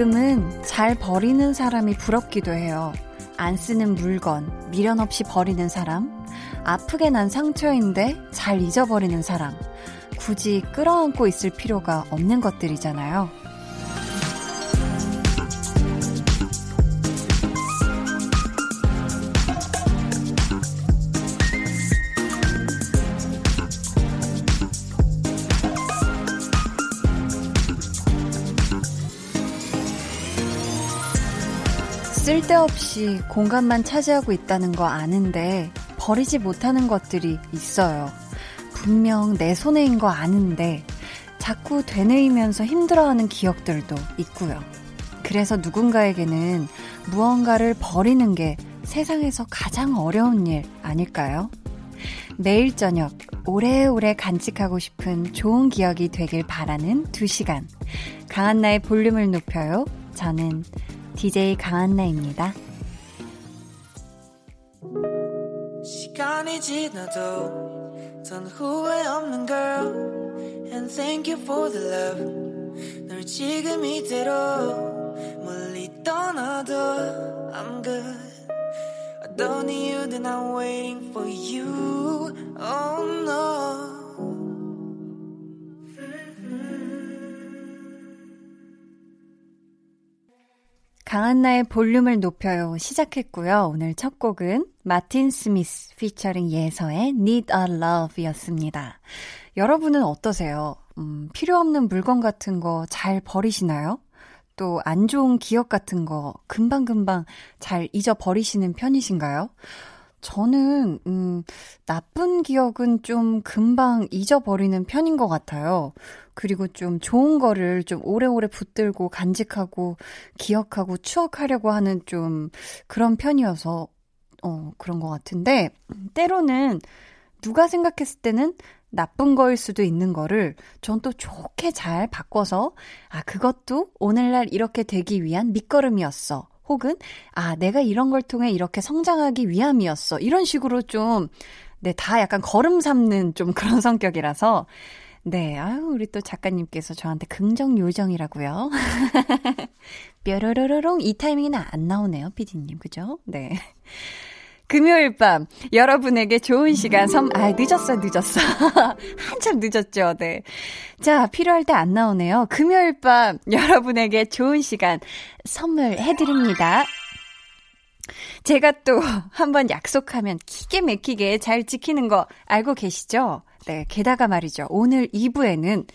가끔은 잘 버리는 사람이 부럽기도 해요. 안 쓰는 물건, 미련 없이 버리는 사람, 아프게 난 상처인데 잘 잊어버리는 사람, 굳이 끌어안고 있을 필요가 없는 것들이잖아요. 쓸데없이 공간만 차지하고 있다는 거 아는데 버리지 못하는 것들이 있어요. 분명 내 손해인 거 아는데 자꾸 되뇌이면서 힘들어하는 기억들도 있고요. 그래서 누군가에게는 무언가를 버리는 게 세상에서 가장 어려운 일 아닐까요? 내일 저녁 오래오래 간직하고 싶은 좋은 기억이 되길 바라는 2시간. 강한나의 볼륨을 높여요. 저는 DJ 강한나입니다. 시간이 지나도 전 후회 없는 girl And thank you for the love 널 지금 이대로 멀리 떠나도 I'm good I don't need you then I'm waiting for you Oh no 강한나의 볼륨을 높여요 시작했고요. 오늘 첫 곡은 마틴 스미스 피처링 예서의 Need a Love 였습니다. 여러분은 어떠세요? 음, 필요 없는 물건 같은 거 잘 버리시나요? 또 안 좋은 기억 같은 거 금방금방 잘 잊어버리시는 편이신가요? 저는, 음, 나쁜 기억은 좀 금방 잊어버리는 편인 것 같아요. 그리고 좀 좋은 거를 좀 오래오래 붙들고 간직하고 기억하고 추억하려고 하는 좀 그런 편이어서, 어, 그런 것 같은데, 때로는 누가 생각했을 때는 나쁜 거일 수도 있는 거를 전 또 좋게 잘 바꿔서, 아, 그것도 오늘날 이렇게 되기 위한 밑거름이었어. 혹은, 아, 내가 이런 걸 통해 이렇게 성장하기 위함이었어. 이런 식으로 좀, 네, 다 약간 걸음 삼는 좀 그런 성격이라서, 네, 아유, 우리 또 작가님께서 저한테 긍정 요정이라고요. 뾰로로로롱 이 타이밍은 안 나오네요, 피디님. 그죠? 네. 금요일 밤 여러분에게 좋은 시간 섬, 아, 늦었어, 늦었어. 한참 늦었죠, 네. 자, 필요할 때 안 나오네요. 금요일 밤 여러분에게 좋은 시간 선물해 드립니다. 제가 또 한번 약속하면 기가 맥히게 잘 지키는 거 알고 계시죠? 네, 게다가 말이죠. 오늘 2부에는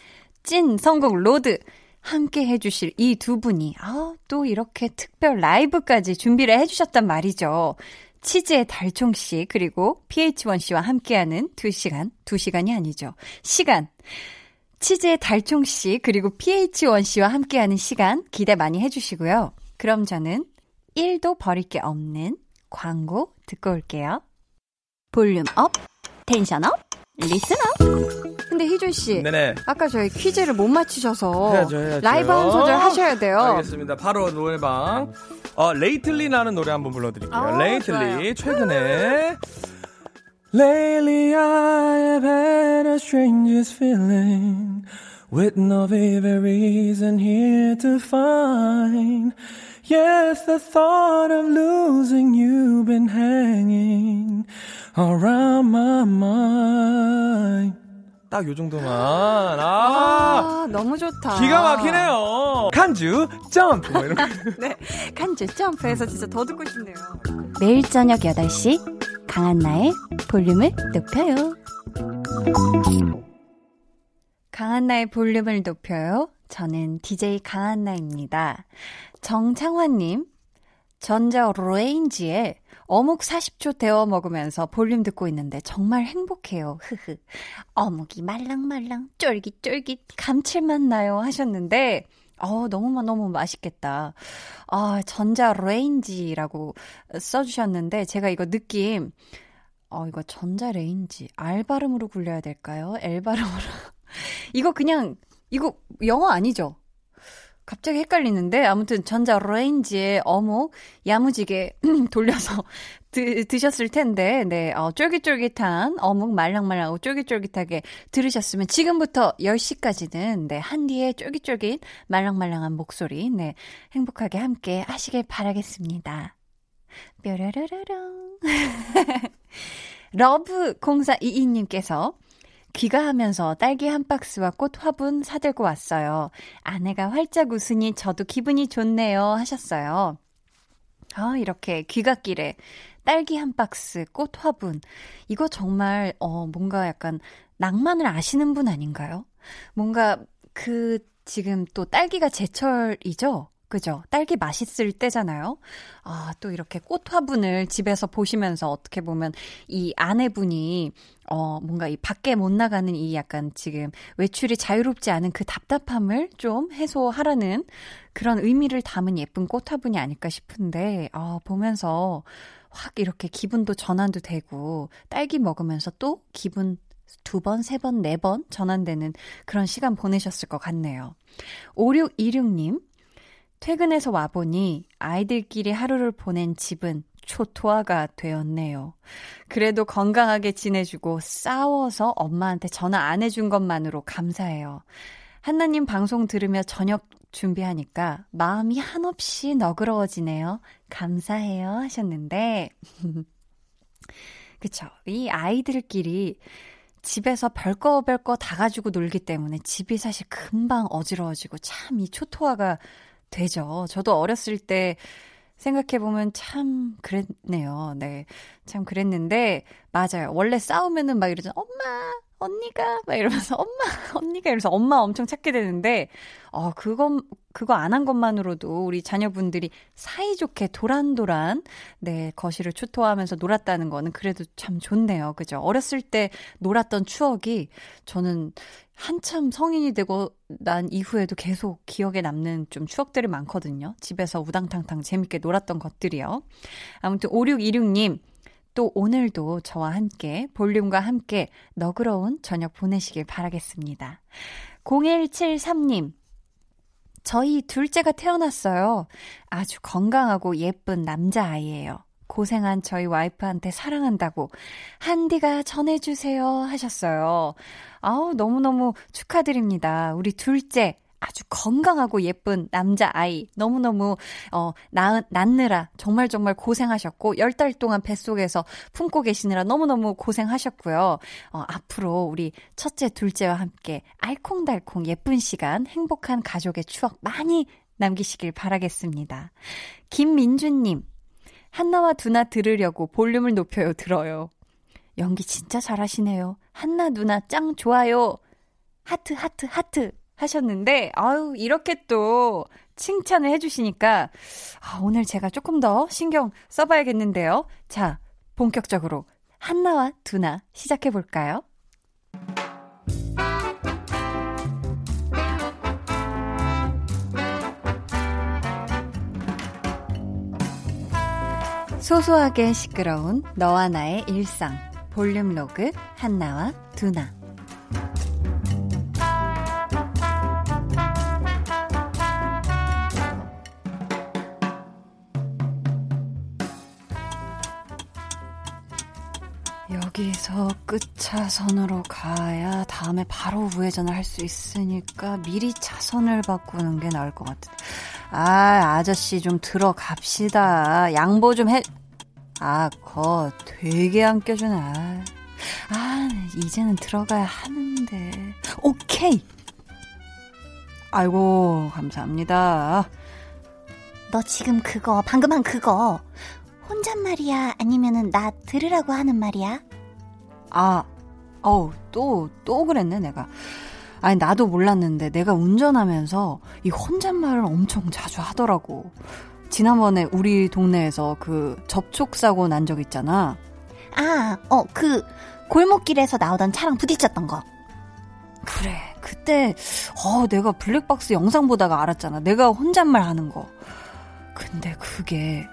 찐 선곡 로드 함께 해주실 이 두 분이, 아, 또 이렇게 특별 라이브까지 준비를 해주셨단 말이죠. 치즈의 달총 씨, 그리고 PH1 씨와 함께하는 2시간, 2시간이 아니죠. 시간. 치즈의 달총 씨, 그리고 PH1 씨와 함께하는 시간 기대 많이 해주시고요. 그럼 저는 1도 버릴 게 없는 광고 듣고 올게요. 볼륨 up, 텐션 up, up. 근데 희준 씨, 네네. 아까 저희 퀴즈를 못 맞히셔서 해야죠, 해야죠. 라이브 한 소절 하셔야 돼요. 알겠습니다. 바로 노래방. 어, Lately라는 노래 한번 불러드릴게요. 아, Lately 최근에 Lately I have had a strangest feeling with no vivid reason here to find. Yes, the thought of losing you been hanging around my mind. 딱 요 정도만. 아, 아, 너무 좋다. 기가 막히네요. 간주 점프. 뭐 이런 거. 네, 간주 점프해서 진짜 더 듣고 싶네요. 매일 저녁 8시 강한 나의 볼륨을 높여요. 강한 나의 볼륨을 높여요. 저는 DJ 강한나입니다. 정창환님, 전자 레인지에 어묵 40초 데워 먹으면서 볼륨 듣고 있는데 정말 행복해요. 흐흐. 어묵이 말랑말랑 쫄깃쫄깃 감칠맛 나요 하셨는데 어, 너무 너무 맛있겠다. 아, 전자 레인지라고 써 주셨는데 제가 이거 느낌 어, 이거 전자 레인지 R 발음으로 굴려야 될까요? L 발음으로. 이거 그냥 이거 영어 아니죠? 갑자기 헷갈리는데 아무튼 전자 레인지에 어묵 야무지게 돌려서 드, 드셨을 텐데 네 어, 쫄깃쫄깃한 어묵 말랑말랑하고 쫄깃쫄깃하게 들으셨으면 지금부터 10시까지는 네 한디의 쫄깃쫄깃 말랑말랑한 목소리 네 행복하게 함께 하시길 바라겠습니다. 뾰라라라랑 love 0422님께서 귀가하면서 딸기 한 박스와 꽃 화분 사들고 왔어요. 아내가 활짝 웃으니 저도 기분이 좋네요 하셨어요. 아, 이렇게 귀갓길에 딸기 한 박스, 꽃 화분. 이거 정말, 어, 뭔가 약간 낭만을 아시는 분 아닌가요? 뭔가 그, 지금 또 딸기가 제철이죠? 그죠? 딸기 맛있을 때잖아요. 아, 또 이렇게 꽃 화분을 집에서 보시면서 어떻게 보면 이 아내분이 어, 뭔가 이 밖에 못 나가는 이 약간 지금 외출이 자유롭지 않은 그 답답함을 좀 해소하라는 그런 의미를 담은 예쁜 꽃 화분이 아닐까 싶은데, 아, 보면서 확 이렇게 기분도 전환도 되고, 딸기 먹으면서 또 기분 두 번, 세 번, 네 번 전환되는 그런 시간 보내셨을 것 같네요. 5626님, 퇴근해서 와보니 아이들끼리 하루를 보낸 집은 초토화가 되었네요. 그래도 건강하게 지내주고 싸워서 엄마한테 전화 안 해준 것만으로 감사해요. 한나님 방송 들으며 저녁 준비하니까 마음이 한없이 너그러워지네요. 감사해요 하셨는데 그쵸. 이 아이들끼리 집에서 별거 별거 다 가지고 놀기 때문에 집이 사실 금방 어지러워지고 참 이 초토화가 되죠. 저도 어렸을 때 생각해보면 참 그랬네요. 네. 참 그랬는데, 맞아요. 원래 싸우면은 막 이러잖아. 엄마, 언니가, 막 이러면서, 엄마, 언니가 이러면서 엄마 엄청 찾게 되는데, 어, 그건, 그거 안 한 것만으로도 우리 자녀분들이 사이좋게 도란도란, 네, 거실을 초토화하면서 놀았다는 거는 그래도 참 좋네요. 그죠? 어렸을 때 놀았던 추억이 저는 한참 성인이 되고 난 이후에도 계속 기억에 남는 좀 추억들이 많거든요. 집에서 우당탕탕 재밌게 놀았던 것들이요. 아무튼 5626님, 또 오늘도 저와 함께 볼륨과 함께 너그러운 저녁 보내시길 바라겠습니다. 0173님, 저희 둘째가 태어났어요. 아주 건강하고 예쁜 남자아이예요. 고생한 저희 와이프한테 사랑한다고 한디가 전해주세요 하셨어요. 아우, 너무너무 축하드립니다. 우리 둘째, 아주 건강하고 예쁜 남자아이. 너무너무, 어, 낳, 낳느라 정말 정말 고생하셨고, 열달 동안 뱃속에서 품고 계시느라 너무너무 고생하셨고요. 어, 앞으로 우리 첫째, 둘째와 함께 알콩달콩 예쁜 시간, 행복한 가족의 추억 많이 남기시길 바라겠습니다. 김민주님, 한나와 두나 들으려고 볼륨을 높여요, 들어요. 연기 진짜 잘하시네요. 한나 누나 짱 좋아요. 하트, 하트, 하트 하셨는데, 아유, 이렇게 또 칭찬을 해주시니까, 아, 오늘 제가 조금 더 신경 써봐야겠는데요. 자, 본격적으로 한나와 두나 시작해볼까요? 소소하게 시끄러운 너와 나의 일상. 볼륨 로그 한나와 두나 여기서 끝차선으로 가야 다음에 바로 우회전을 할 수 있으니까 미리 차선을 바꾸는 게 나을 것 같은데. 아, 아저씨 좀 들어갑시다. 양보 좀 해. 아, 거 되게 안 껴주네. 아, 아, 이제는 들어가야 하는데. 오케이! 아이고, 감사합니다. 너 지금 그거, 방금 한 그거, 혼잣말이야? 아니면은 나 들으라고 하는 말이야? 아, 어우, 또, 또 그랬네, 내가. 아니, 나도 몰랐는데, 내가 운전하면서 이 혼잣말을 엄청 자주 하더라고. 지난번에 우리 동네에서 그 접촉사고 난 적 있잖아. 아, 어, 그 골목길에서 나오던 차랑 부딪혔던 거. 그래. 그때 어 내가 블랙박스 영상 보다가 알았잖아. 내가 혼잣말 하는 거. 근데 그게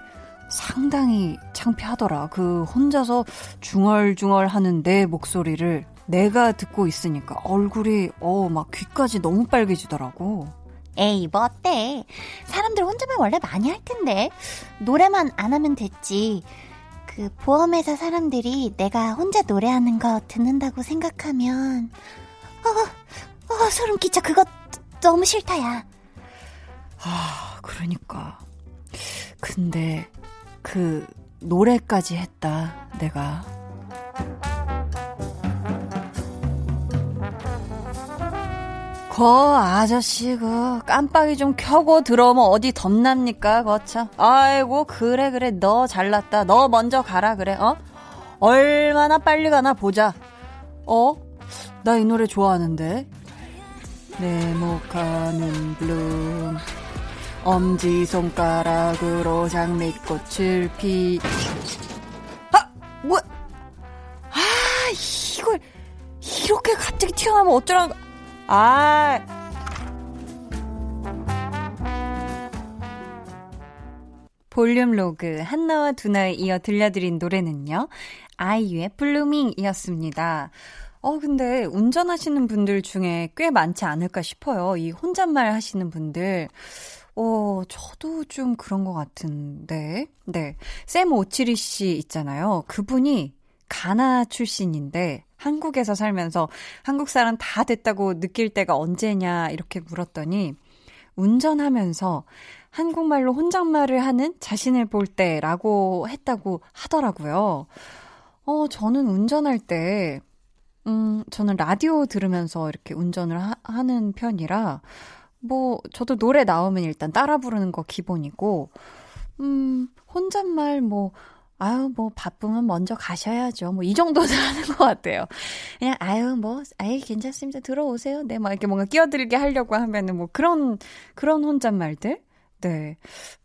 상당히 창피하더라. 그 혼자서 중얼중얼 하는 내 목소리를 내가 듣고 있으니까 얼굴이 어 막 귀까지 너무 빨개지더라고. 에이, 뭐 어때? 사람들 혼자말 원래 많이 할 텐데. 노래만 안 하면 됐지. 그 보험회사 사람들이 내가 혼자 노래하는 거 듣는다고 생각하면 어, 어 소름 끼쳐. 그거 너무 싫다야. 아, 그러니까. 근데 그 노래까지 했다. 내가. 거 아저씨 그 깜빡이 좀 켜고 들어오면 어디 덧납니까 거참? 아이고 그래 그래. 너 잘났다. 너 먼저 가라 그래 어? 얼마나 빨리 가나 보자. 어? 나 이 노래 좋아하는데. 네모카는 블룸 엄지손가락으로 장미꽃을 피 아! 뭐야 아 이걸 이렇게 갑자기 튀어나오면 어쩌라는 아. 볼륨 로그 한나와 두나에 이어 들려드린 노래는요. 아이유의 블루밍이었습니다. 어, 근데 운전하시는 분들 중에 꽤 많지 않을까 싶어요. 이 혼잣말 하시는 분들. 어, 저도 좀 그런 것 같은데. 네. 샘 오치리 씨 있잖아요. 그분이 가나 출신인데, 한국에서 살면서 한국 사람 다 됐다고 느낄 때가 언제냐 이렇게 물었더니 운전하면서 한국말로 혼잣말을 하는 자신을 볼 때라고 했다고 하더라고요. 어, 저는 운전할 때, 음, 저는 라디오 들으면서 이렇게 운전을 하, 는 편이라, 뭐, 저도 노래 나오면 일단 따라 부르는 거 기본이고, 음, 혼잣말 뭐, 아유, 뭐, 바쁘면 먼저 가셔야죠. 뭐, 이 정도는 하는 것 같아요. 그냥, 아유, 뭐, 아이, 괜찮습니다. 들어오세요. 네, 막 이렇게 뭔가 끼어들게 하려고 하면은 뭐, 그런, 그런 혼잣말들? 네.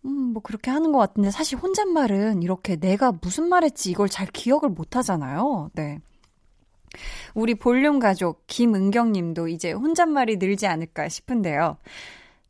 음, 뭐, 그렇게 하는 것 같은데, 사실 혼잣말은 이렇게 내가 무슨 말 했지 이걸 잘 기억을 못 하잖아요. 네. 우리 볼륨 가족 김은경 님도 이제 혼잣말이 늘지 않을까 싶은데요.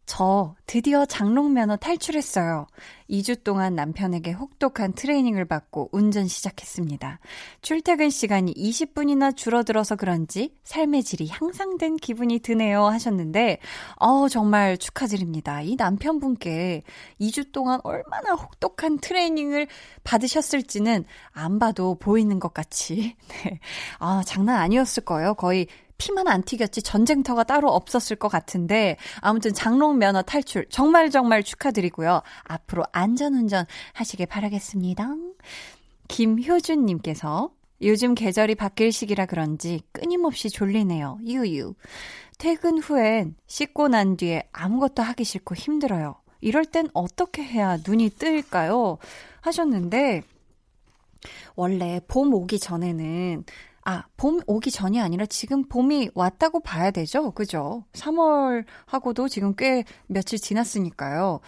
저 드디어 장롱 면허 탈출했어요. 2주 동안 남편에게 혹독한 트레이닝을 받고 운전 시작했습니다. 출퇴근 시간이 20분이나 줄어들어서 그런지 삶의 질이 향상된 기분이 드네요 하셨는데, 어, 정말 축하드립니다. 이 남편분께 2주 동안 얼마나 혹독한 트레이닝을 받으셨을지는 안 봐도 보이는 것 같이. 네. 아, 장난 아니었을 거예요. 거의 피만 안 튀겼지 전쟁터가 따로 없었을 것 같은데 아무튼 장롱 면허 탈출 정말 정말 축하드리고요. 앞으로 안전운전 하시길 바라겠습니다. 김효준님께서 요즘 계절이 바뀔 시기라 그런지 끊임없이 졸리네요. 유유. 퇴근 후엔 씻고 난 뒤에 아무것도 하기 싫고 힘들어요. 이럴 땐 어떻게 해야 눈이 뜨일까요? 하셨는데, 원래 봄 오기 전에는 아, 봄 오기 전이 아니라 지금 봄이 왔다고 봐야 되죠? 그죠? 3월 하고도 지금 꽤 며칠 지났으니까요.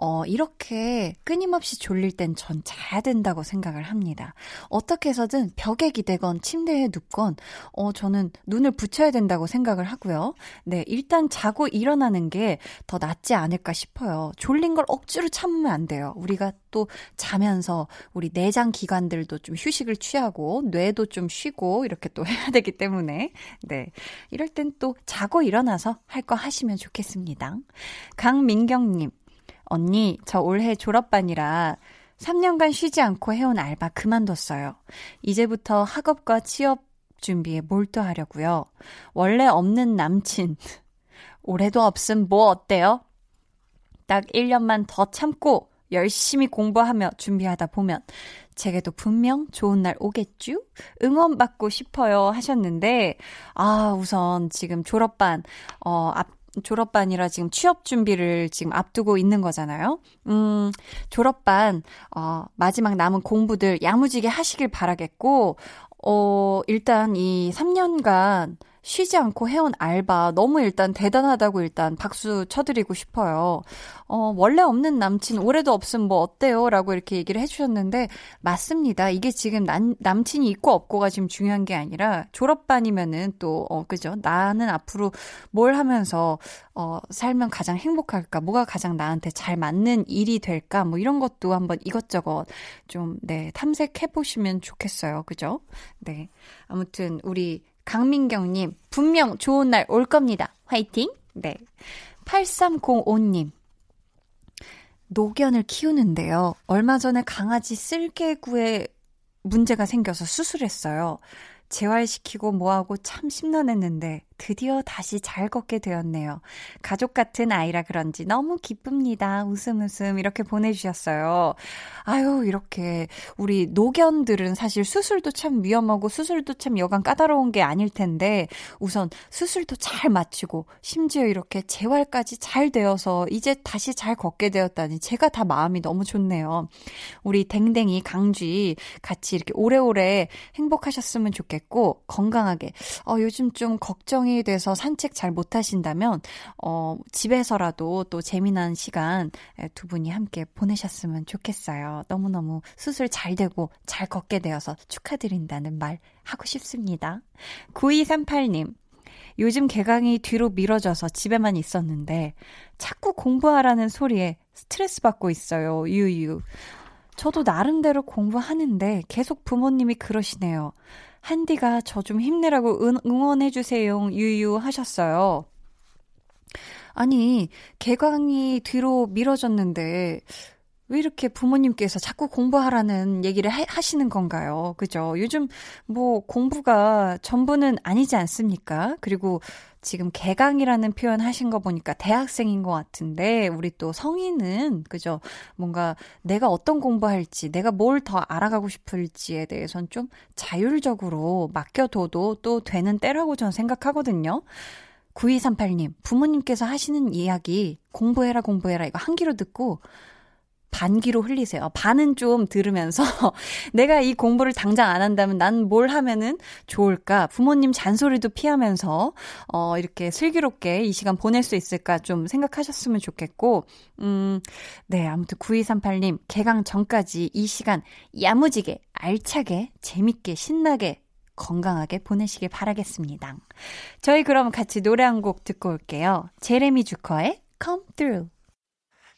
어, 이렇게 끊임없이 졸릴 땐 전 자야 된다고 생각을 합니다. 어떻게 해서든 벽에 기대건 침대에 눕건, 어, 저는 눈을 붙여야 된다고 생각을 하고요. 네, 일단 자고 일어나는 게 더 낫지 않을까 싶어요. 졸린 걸 억지로 참으면 안 돼요. 우리가 또 자면서 우리 내장 기관들도 좀 휴식을 취하고, 뇌도 좀 쉬고, 이렇게 또 해야 되기 때문에, 네. 이럴 땐 또 자고 일어나서 할 거 하시면 좋겠습니다. 강민경님, 언니, 저 올해 졸업반이라 3년간 쉬지 않고 해온 알바 그만뒀어요. 이제부터 학업과 취업 준비에 몰두하려고요. 원래 없는 남친. 올해도 없음 뭐 어때요? 딱 1년만 더 참고 열심히 공부하며 준비하다 보면 제게도 분명 좋은 날 오겠쥬? 응원받고 싶어요 하셨는데, 아, 우선 지금 졸업반, 어, 앞, 졸업반이라 지금 취업 준비를 지금 앞두고 있는 거잖아요. 음, 졸업반, 어, 마지막 남은 공부들 야무지게 하시길 바라겠고, 어, 일단 이 3년간 쉬지 않고 해온 알바 너무 일단 대단하다고 일단 박수 쳐드리고 싶어요. 어, 원래 없는 남친 올해도 없으면 뭐 어때요? 라고 이렇게 얘기를 해주셨는데 맞습니다. 이게 지금 남, 남친이 있고 없고가 지금 중요한 게 아니라 졸업반이면은 또, 어, 그죠? 나는 앞으로 뭘 하면서, 어, 살면 가장 행복할까? 뭐가 가장 나한테 잘 맞는 일이 될까? 뭐 이런 것도 한번 이것저것 좀, 네, 탐색해보시면 좋겠어요. 그죠? 네. 아무튼 우리 강민경님, 분명 좋은 날 올 겁니다. 화이팅! 네. 8305님. 노견을 키우는데요. 얼마 전에 강아지 쓸개구에 문제가 생겨서 수술했어요. 재활시키고 뭐하고 참 심란했는데 드디어 다시 잘 걷게 되었네요. 가족 같은 아이라 그런지 너무 기쁩니다. 웃음 웃음 이렇게 보내주셨어요. 아유, 이렇게 우리 노견들은 사실 수술도 참 위험하고 수술도 참 여간 까다로운 게 아닐 텐데 우선 수술도 잘 마치고 심지어 이렇게 재활까지 잘 되어서 이제 다시 잘 걷게 되었다니 제가 다 마음이 너무 좋네요. 우리 댕댕이 강쥐 같이 이렇게 오래오래 행복하셨으면 좋겠고 건강하게 어, 요즘 좀 걱정이 걱정이 돼서 산책 잘 못하신다면, 어, 집에서라도 또 재미난 시간 두 분이 함께 보내셨으면 좋겠어요. 너무너무 수술 잘 되고 잘 걷게 되어서 축하드린다는 말 하고 싶습니다. 9238님. 요즘 개강이 뒤로 미뤄져서 집에만 있었는데 자꾸 공부하라는 소리에 스트레스 받고 있어요. 유유. 저도 나름대로 공부하는데 계속 부모님이 그러시네요. 한디가 저 좀 힘내라고 응, 응원해주세요. 유유 하셨어요. 아니, 개강이 뒤로 미뤄졌는데, 왜 이렇게 부모님께서 자꾸 공부하라는 얘기를 하, 하시는 건가요? 그죠? 요즘 뭐 공부가 전부는 아니지 않습니까? 그리고 지금 개강이라는 표현 하신 거 보니까 대학생인 것 같은데, 우리 또 성인은, 그죠? 뭔가 내가 어떤 공부할지, 내가 뭘 더 알아가고 싶을지에 대해선 좀 자율적으로 맡겨둬도 또 되는 때라고 저는 생각하거든요. 9238님, 부모님께서 하시는 이야기, 공부해라, 공부해라, 이거 한 귀로 듣고, 반기로 흘리세요. 반은 좀 들으면서 내가 이 공부를 당장 안 한다면 난 뭘 하면은 좋을까? 부모님 잔소리도 피하면서 어 이렇게 슬기롭게 이 시간 보낼 수 있을까 좀 생각하셨으면 좋겠고 음 네, 아무튼 9238님 개강 전까지 이 시간 야무지게 알차게 재밌게 신나게 건강하게 보내시길 바라겠습니다. 저희 그럼 같이 노래 한 곡 듣고 올게요. 제레미 주커의 Come Through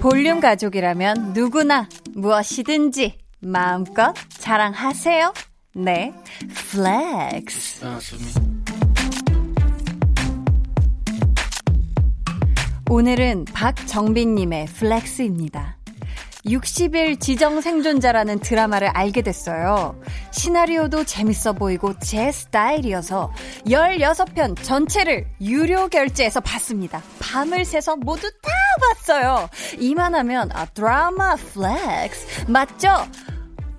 볼륨 가족이라면 누구나 무엇이든지 마음껏 자랑하세요. 네, flex. 오늘은 박정빈님의 flex입니다. 60일 지정 생존자라는 드라마를 알게 됐어요. 시나리오도 재밌어 보이고 제 스타일이어서 16편 전체를 유료 결제해서 봤습니다. 밤을 새서 모두 다 봤어요. 이만하면 아 드라마 flex 맞죠?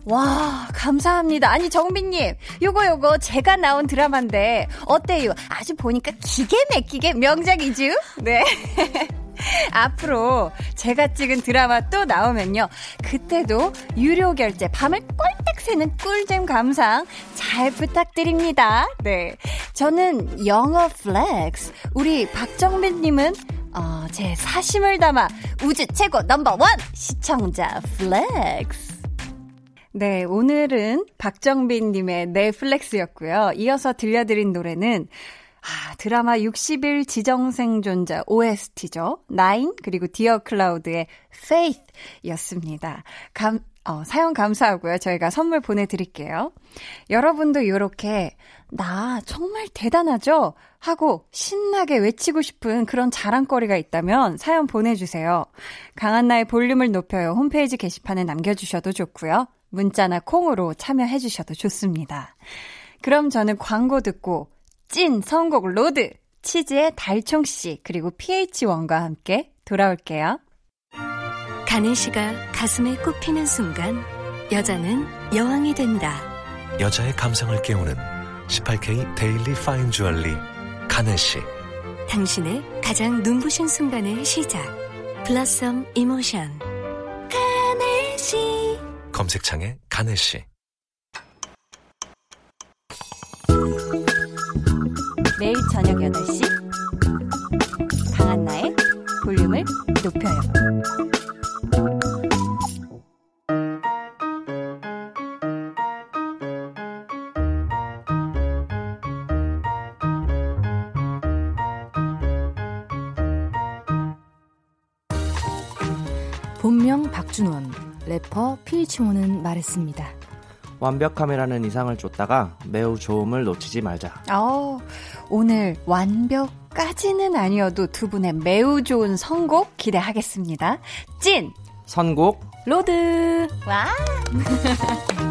와, 감사합니다. 아니, 정빈님, 요거, 요거, 제가 나온 드라마인데, 어때요? 아주 보니까 기가 맥히게 명작이죠? 네. 앞으로 제가 찍은 드라마 또 나오면요. 그때도 유료 결제 밤을 꼴딱 새는 꿀잼 감상 잘 부탁드립니다. 네. 저는 영어 flex. 우리 박정빈님은 어, 제 사심을 담아 우주 최고 number one 시청자 flex. 네, 오늘은 박정빈님의 넷flex였고요. 이어서 들려드린 노래는 아, 드라마 60일 지정생존자 OST죠. 나인 그리고 디어 클라우드의 Faith 였습니다. 감, 어, 사연 감사하고요. 저희가 선물 보내드릴게요. 여러분도 이렇게 나 정말 대단하죠? 하고 신나게 외치고 싶은 그런 자랑거리가 있다면 사연 보내주세요. 강한나의 볼륨을 높여요. 홈페이지 게시판에 남겨주셔도 좋고요. 문자나 콩으로 참여해주셔도 좋습니다. 그럼 저는 광고 듣고 찐 선곡 로드 치즈의 달총 씨 그리고 PH1과 함께 돌아올게요. 가네시가 가슴에 꼽히는 순간 여자는 여왕이 된다. 여자의 감성을 깨우는 18K daily fine jewelry 가네시 당신의 가장 눈부신 순간의 시작 blossom emotion 가네시 검색창에 가네시 매일 저녁 8시 강한나의 볼륨을 높여요. 본명 박준원, 래퍼 PH1은 말했습니다. 완벽함이라는 이상을 쫓다가 매우 좋음을 놓치지 말자. 어, 오늘 완벽까지는 아니어도 두 분의 매우 좋은 선곡 기대하겠습니다. 찐! 선곡 로드! 와!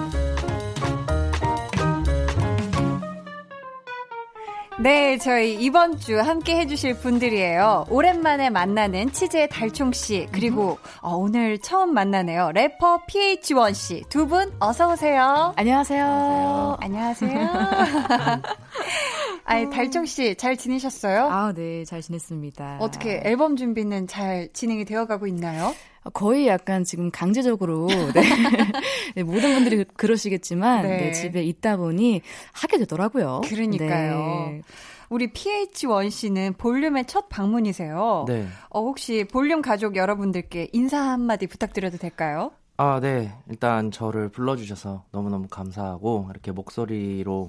네, 저희 이번 주 함께 해주실 분들이에요. 오랜만에 만나는 치즈의 달총씨, 그리고 어, 오늘 처음 만나네요. 래퍼 PH1씨. 두 분 어서오세요. 안녕하세요. 안녕하세요. 아니, 달총씨, 잘 지내셨어요? 아, 네, 잘 지냈습니다. 어떻게 앨범 준비는 잘 진행이 되어가고 있나요? 거의 약간 지금 강제적으로 네. 네, 모든 분들이 그- 그러시겠지만 네. 네, 집에 있다 보니 하게 되더라고요. 그러니까요. 네. 우리 PH1 씨는 볼륨의 첫 방문이세요. 네. 어, 혹시 볼륨 가족 여러분들께 인사 한마디 부탁드려도 될까요? 아, 네. 일단 저를 불러주셔서 너무너무 감사하고, 이렇게 목소리로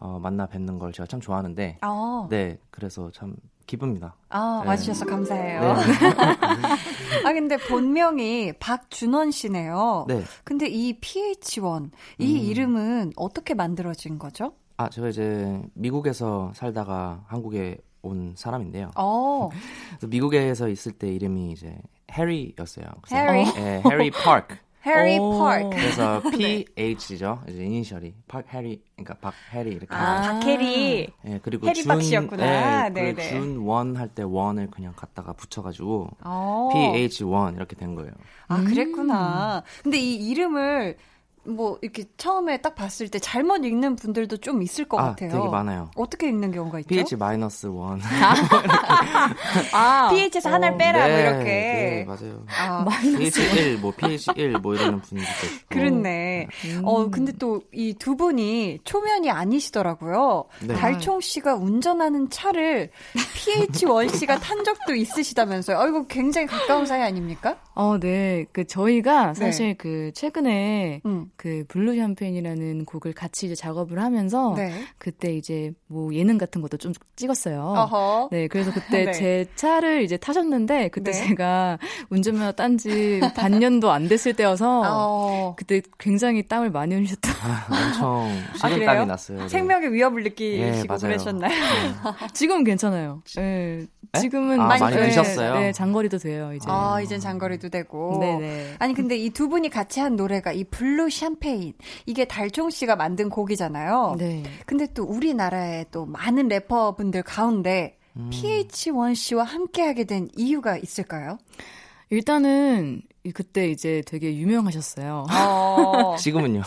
어, 만나 뵙는 걸 제가 참 좋아하는데, 아, 네. 그래서 참 기쁩니다. 아 네. 와주셔서 감사해요. 네. 아, 근데 본명이 박준원 씨네요. 네. 근데 이 PH1, 이 음. 이름은 어떻게 만들어진 거죠? 아, 제가 이제 미국에서 살다가 한국에 온 사람인데요. 어, 미국에서 있을 때 이름이 이제 해리였어요. 해리? 네, 해리 파크. 해리 오. 파크. 그래서 네. PH죠. 이제 이니셜이 박 해리, 그러니까 박 해리 이렇게. 아. 박해리. 예, 그리고 해리 준, 박 씨였구나. 예, 그리고 네네. 준원 할 때 원을 그냥 갖다가 붙여가지고 어. PH1 이렇게 된 거예요. 아, 그랬구나. 근데 이 이름을 뭐 이렇게 처음에 딱 봤을 때 잘못 읽는 분들도 좀 있을 것 아, 같아요. 되게 많아요. 어떻게 읽는 경우가 있죠? PH 마이너스 원. 아, PH에서 하나를 빼라 뭐 네, 이렇게. 네, 맞아요. 아, PH1, 뭐 PH1 뭐 이러는 분들도 있고. 그렇네. 어, 근데 또 이 두 분이 초면이 아니시더라고요. 네. 달총 씨가 운전하는 차를 PH1 씨가 탄 적도 있으시다면서요. 어, 이거 굉장히 가까운 사이 아닙니까? 어, 네. 그 저희가 네. 사실 그 최근에 음. 그 블루 샴페인이라는 곡을 같이 이제 작업을 하면서 네. 그때 이제 뭐 예능 같은 것도 좀 찍었어요. 어허. 네, 그래서 그때 네. 제 차를 이제 타셨는데 그때 네. 제가 운전면허 딴 지 반년도 안 됐을 때여서 어. 그때 굉장히 땀을 많이 흘리셨다. 아, 엄청 아? 식은땀이 났어요. 네. 생명의 위협을 예, 느끼시고. 그러셨나요? 지금은 괜찮아요. 네, 지금은 아, 많이 네, 느셨어요? 네, 장거리도 돼요 이제. 아, 이젠 장거리도 되고. 네네. 아니 근데 이 두 분이 같이 한 노래가 이 블루 샴페인 이게 달총 씨가 만든 곡이잖아요. 네. 근데 또 우리나라에 또 많은 래퍼분들 가운데 음. PH1 씨와 함께하게 된 이유가 있을까요? 일단은 이- 그때 이제 되게 유명하셨어요. 어. 지금은요.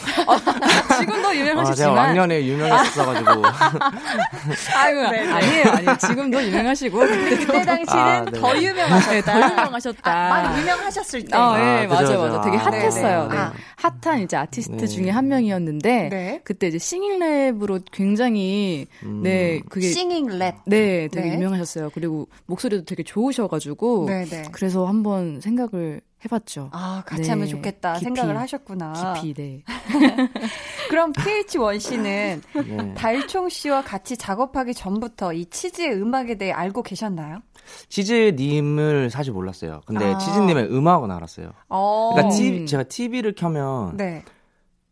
지금도 아, 제가 유명하시지만 왕년에 유명했어가지고. 아유, 아니에요, 아니에요. 지금도 유명하시고 그때 당시는 아, 네. 더 유명하셨다. 네, 더 유명하셨다. 아, 많이 유명하셨을 때. 아, 네, 아, 맞아요, 그죠, 맞아요. 그죠. 되게 아, 핫했어요. 네. 아. 핫한 이제 아티스트 네. 중에 한 명이었는데 네. 그때 이제 싱잉랩으로 굉장히 음. 네 그게 싱잉 랩. 네 되게 네. 유명하셨어요. 그리고 목소리도 되게 좋으셔가지고 네네. 그래서 한번 생각을 해봤죠. 아, 같이 네, 하면 좋겠다 깊이, 생각을 하셨구나. 깊이 네. 그럼 PH1 씨는 네. 달총 씨와 같이 작업하기 전부터 이 치즈의 음악에 대해 알고 계셨나요? 치즈님을 사실 몰랐어요. 근데 아. 치즈님의 음악은 알았어요. 어. 그러니까 음. TV, 제가 TV를 켜면 네.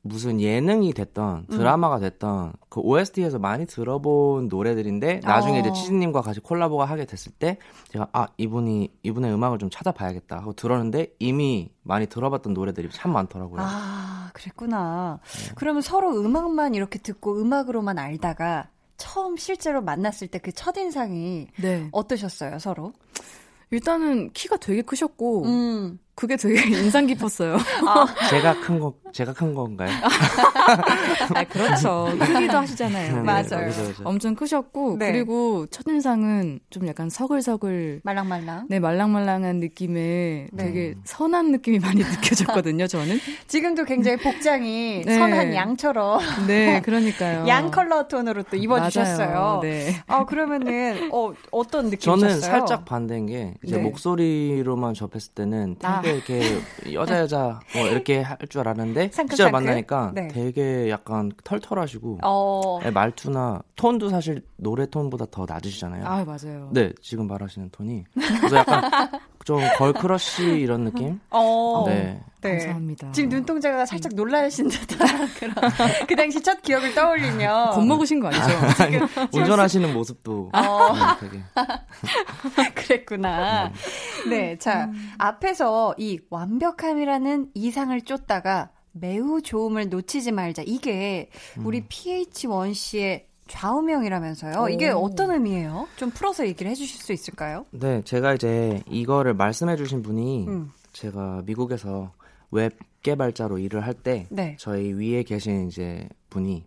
무슨 예능이 됐던 음. 드라마가 됐던 그 OST에서 많이 들어본 노래들인데 나중에 어. 이제 치즈님과 같이 콜라보가 하게 됐을 때 제가 아 이분이 이분의 음악을 좀 찾아봐야겠다 하고 들었는데 이미 많이 들어봤던 노래들이 참 많더라고요. 아, 그랬구나. 네. 그러면 서로 음악만 이렇게 듣고 음악으로만 알다가 처음 실제로 만났을 때 그 첫 인상이 네. 어떠셨어요, 서로? 일단은 키가 되게 크셨고 음. 그게 되게 인상 깊었어요. 제가 큰 거, 제가 큰 건가요? 아, 그렇죠. 크기도 하시잖아요. 네, 맞아요. 그죠, 그죠. 엄청 크셨고 네. 그리고 첫인상은 좀 약간 서글서글 말랑말랑. 네 말랑말랑한 느낌에 네. 되게 선한 느낌이 많이 느껴졌거든요. 저는. 지금도 굉장히 복장이 네. 선한 양처럼 네, 그러니까요. 양 컬러 톤으로 또 입어주셨어요. 맞아요. 네. 아 그러면은 어 어떤 느낌이셨어요? 저는 살짝 반대인 게 이제 네. 목소리로만 접했을 때는 아. 되게 이렇게 여자 여자 뭐 이렇게 할 줄 알았는데 상큼? 만나니까 네. 되게 약간 털털하시고 어. 네, 말투나 톤도 사실 노래 톤보다 더 낮으시잖아요. 아 맞아요. 네, 지금 말하시는 톤이 그래서 약간 좀 걸크러쉬 이런 느낌? 어. 네. 네. 감사합니다. 지금 눈동자가 살짝 놀라신 듯한 그런 그 당시 첫 기억을 떠올리며 겁먹으신 거 아니죠? 운전하시는 모습도 어. 네, 되게 그랬구나. 네, 자 앞에서 이 완벽함이라는 이상을 쫓다가 매우 좋음을 놓치지 말자. 이게 우리 PH1 씨의 좌우명이라면서요. 이게 어떤 의미예요? 좀 풀어서 얘기를 해주실 수 있을까요? 네, 제가 이제 이거를 말씀해 주신 분이 음. 제가 미국에서 웹 개발자로 일을 할때 네. 저희 위에 계신 이제 분이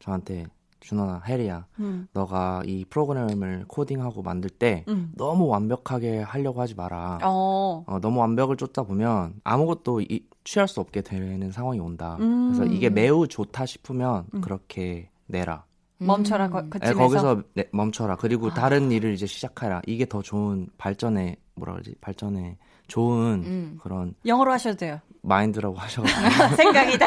저한테 준원아, 해리야, 음. 너가 이 프로그램을 코딩하고 만들 때 음. 너무 완벽하게 하려고 하지 마라. 어. 어, 너무 완벽을 쫓다 보면 아무것도 이- 취할 수 없게 되는 상황이 온다. 음. 그래서 이게 매우 좋다 싶으면 그렇게 내라. 멈춰라 거, 네, 그쯤에서. 거기서 네, 멈춰라. 그리고 다른 일을 이제 시작하라. 이게 더 좋은 발전에 뭐라 그러지? 발전에 좋은 음. 그런 영어로 하셔도 돼요. 마인드라고 하셔가지고. 생각이다.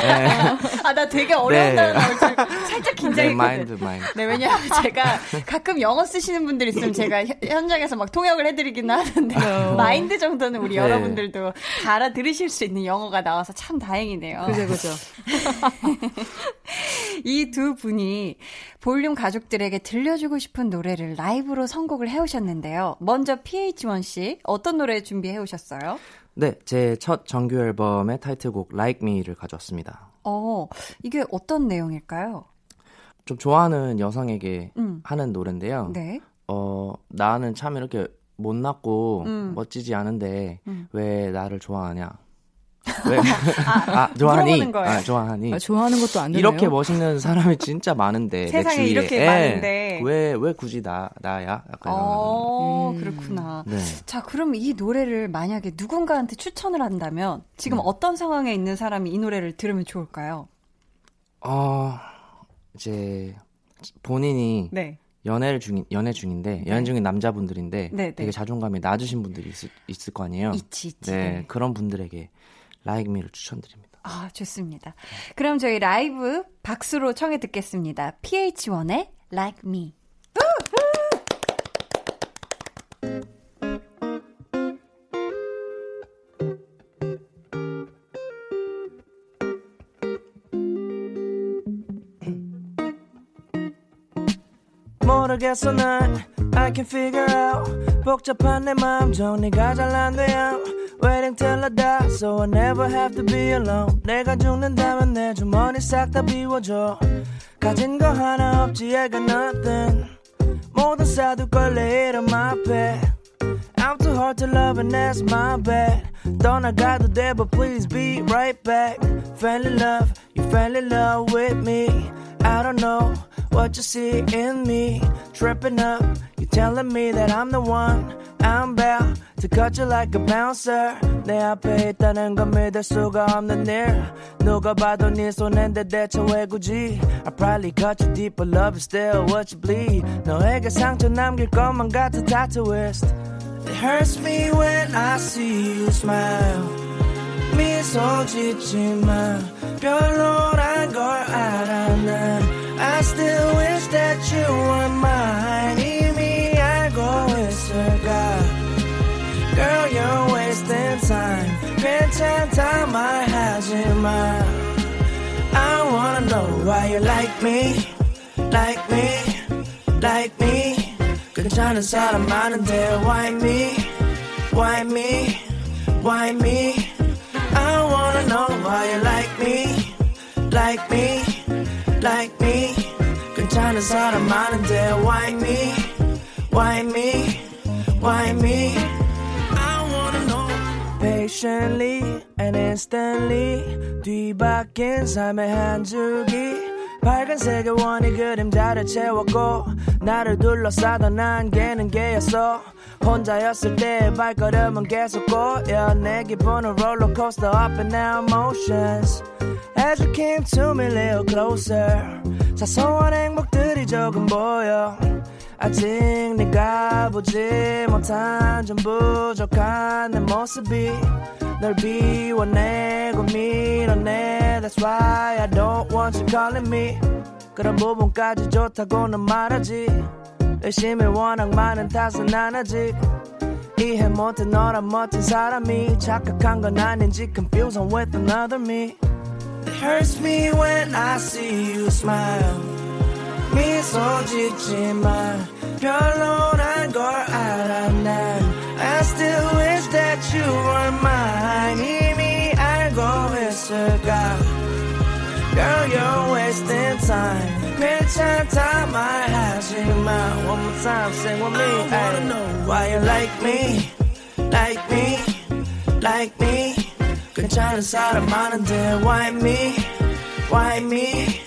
아, 나 되게 어려운 네. 단어 줄 살짝 네, 긴장했거든. 마인드, 마인드. 네, 왜냐하면 제가 가끔 영어 쓰시는 분들 있으면 제가 현- 현장에서 막 통역을 해드리기는 하는데 마인드 정도는 우리 네. 여러분들도 다 알아 들으실 수 있는 영어가 나와서 참 다행이네요. 그죠, 그죠. 이 두 분이 볼륨 가족들에게 들려주고 싶은 노래를 라이브로 선곡을 해오셨는데요. 먼저 PH1 씨 어떤 노래 준비해 오셨어요? 네, 제 첫 정규 앨범의 타이틀곡 Like Me를 가져왔습니다. 어, 이게 어떤 내용일까요? 좀 좋아하는 여성에게 음. 하는 노래인데요. 네. 어, 나는 참 이렇게 못났고 음. 멋지지 않은데 음. 왜 나를 좋아하냐? 왜? 아, 좋아하니? 물어보는 거예요. 아, 좋아하니? 아, 좋아하는 것도 안 되네요. 이렇게 멋있는 사람이 진짜 많은데 내 세상에 주위에 이렇게 예. 많은데. 왜 왜 굳이 나 나야? 약간 이런. 어, 음. 그렇구나. 네. 자, 그럼 이 노래를 만약에 누군가한테 추천을 한다면 지금 음. 어떤 상황에 있는 사람이 이 노래를 들으면 좋을까요? 어 이제 본인이 네. 연애를 중인 연애 중인데 연애 중인 남자분들인데 네, 네. 되게 자존감이 낮으신 분들이 있을, 있을 거 아니에요. 있지, 있지. 네, 그런 분들에게 Like Me를 추천드립니다. 아, 좋습니다. 그럼 저희 라이브 박수로 청해 듣겠습니다. PH1의 Like Me. 모르겠어 난 I can figure out 복잡한 내 마음 정리가 잘 안 돼요 Waiting till I die So I never have to be alone 내가 죽는다면 내 주머니 싹 다 비워줘 가진 거 하나 없지 I got nothing 모든 사둘 걸 내일 앞에 I'm too hard to love and that's my bad 떠나가도 돼 but please be right back Fell in love, you fell in love with me I don't know what you see in me Tripping up, you telling me that I'm the one I'm about to cut you like a bouncer 내 앞에 있다는 건 믿을 수가 없는 일 누가 봐도 네 손인데 대체 왜 굳이 I probably cut you deep but love is still what you bleed 너에게 상처 남길 것만 같은 tattooist It hurts me when I see you smile 미소 짓지만 별로란 걸 알아 난 I still wish that you were mine. Leave me, I go and cigar. Girl, you're wasting time. Pretend ten time I has in mind. I wanna know why you like me, like me, like me. Good trying to sell a mind and then why me, why me, why me? I wanna know why you like me, like me, like me. 괜찮은 사람 많은데 Why me Why me Why me I wanna know patiently and instantly 뒤바뀐 삶의 한 줄기 밝은색의 원이 그림자를 채웠고 나를 둘러싸던 안개는 개였어 혼자였을 때 발걸음은 계속 꼬여 내 기분은 롤러코스터 up and down motions As you came to me little closer 사소한 행복들이 조금 보여 아직 네가 보지 못한 좀 부족한 내 모습이 널 비워내고 밀어내 That's why I don't want you calling me 그런 부분까지 좋다고는 말하지 의심이 워낙 많은 탓은 안 하지 이해 못해 너란 멋진 사람이 착각한 건 아닌지 Confused with another me It hurts me when I see you smile 미소 짓지만 별로란 걸 알아 난 I still wish that you were mine 이미 알고 있을까 Girl, you're wasting time. Bitch, I tie my house in mine. One more time, sing with me. I wanna know why you like me, like me, like me. Good China's out of Monday. Why me, why me,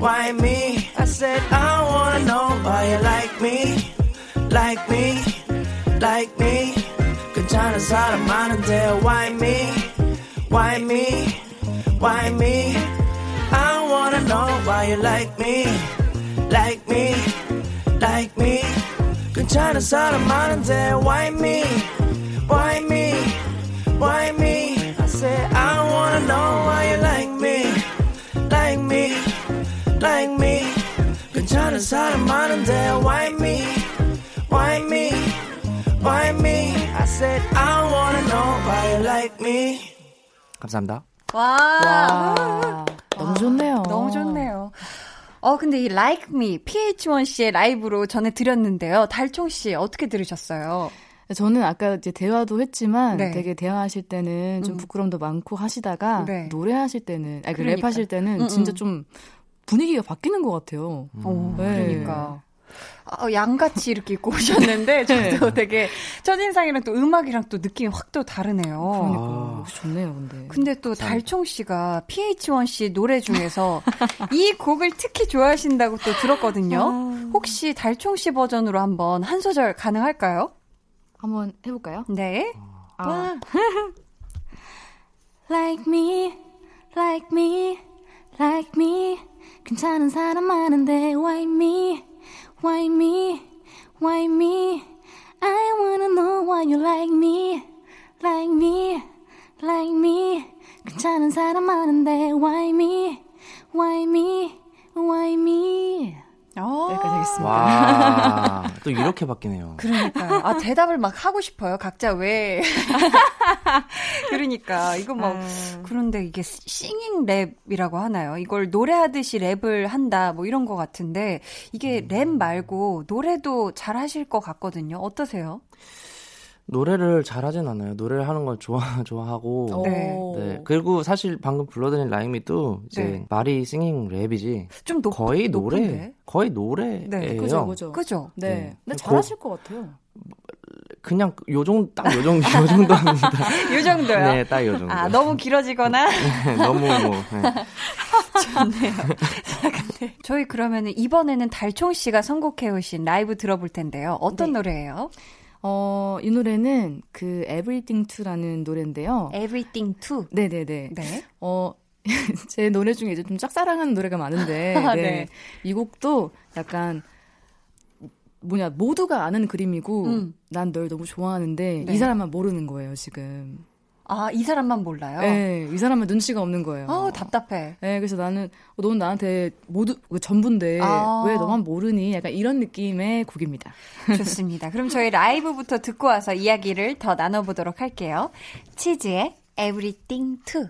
why me? I said, I wanna know why you like me, like me, like me. Good China's out of Monday. Why me, why me, why me? I wanna know why you like me, like me, like me. 괜찮은 사람 많은데 why me, why me, why me? I said I wanna know why you like me, like me. like me 괜찮은 사람 많은데 why me why me why me I said I wanna know why you like me 감사합니다. 와. 와, 너무 좋네요. 너무 좋네요. 어, 근데 이 Like Me, PH1 씨의 라이브로 전에 들었는데요. 달총 씨, 어떻게 들으셨어요? 저는 아까 이제 대화도 했지만 네. 되게 대화하실 때는 좀 음. 부끄럼도 많고 하시다가 네. 노래하실 때는 아니 그 그러니까. 랩하실 때는 음, 진짜 음. 좀 분위기가 바뀌는 것 같아요. 오, 네. 그러니까. 어, 양같이 이렇게 입고 오셨는데, 저도 되게 첫인상이랑 또 음악이랑 또 느낌이 확 또 다르네요. 그러니까 아. 좋네요, 근데. 근데 또 달총 씨가 PH1 씨 노래 중에서 이 곡을 특히 좋아하신다고 또 들었거든요. 혹시 달총 씨 버전으로 한번 한 소절 가능할까요? 한번 해볼까요? 네. 아. like me, like me, like me. 괜찮은 사람 많은데 why me, why me, why me? I wanna know why you like me, like me, like me. 괜찮은 사람 많은데 why me, why me, why me? 어, 여기까지 하겠습니다. 와, 또 이렇게 바뀌네요. 그러니까요. 아, 대답을 막 하고 싶어요. 각자 왜. 그러니까, 이거 뭐, 그런데 이게 singing 랩이라고 하나요? 이걸 노래하듯이 랩을 한다, 뭐 이런 것 같은데, 이게 랩 말고 노래도 잘 하실 것 같거든요. 어떠세요? 노래를 잘하진 않아요. 노래를 하는 걸 좋아 좋아하고. 네. 네. 그리고 사실 방금 불러드린 라임이도 이제 네. 말이 singing 랩이지 좀 높, 거의 노래 높은데? 거의 노래예요. 네, 그죠, 그죠. 그죠? 네. 네. 근데 고- 잘하실 것 같아요. 그냥 요 정도 딱요 정도 요 정도 합니다. 이 정도요? 네, 딱 요 정도. 아, 너무 길어지거나? 너무 뭐 네. 저희 그러면은 이번에는 달총 씨가 선곡해 오신 라이브 들어볼 텐데요. 어떤 네. 노래예요? 어, 이 노래는 그 Everything To라는 노래인데요. Everything to. 네 네 네. 네. 어, 제 노래 중에 이제 좀 짝사랑하는 노래가 많은데, 아, 네. 네. 이 곡도 약간, 뭐냐, 모두가 아는 그림이고, 음. 난널 너무 좋아하는데, 네. 이 사람만 모르는 거예요, 지금. 아, 이 사람만 몰라요? 네, 이 사람은 눈치가 없는 거예요. 어, 답답해. 네, 그래서 나는, 어, 넌 나한테 모두, 그 전부인데, 아. 왜 너만 모르니? 약간 이런 느낌의 곡입니다. 좋습니다. 그럼 저희 라이브부터 듣고 와서 이야기를 더 나눠보도록 할게요. 치즈의 Everything to.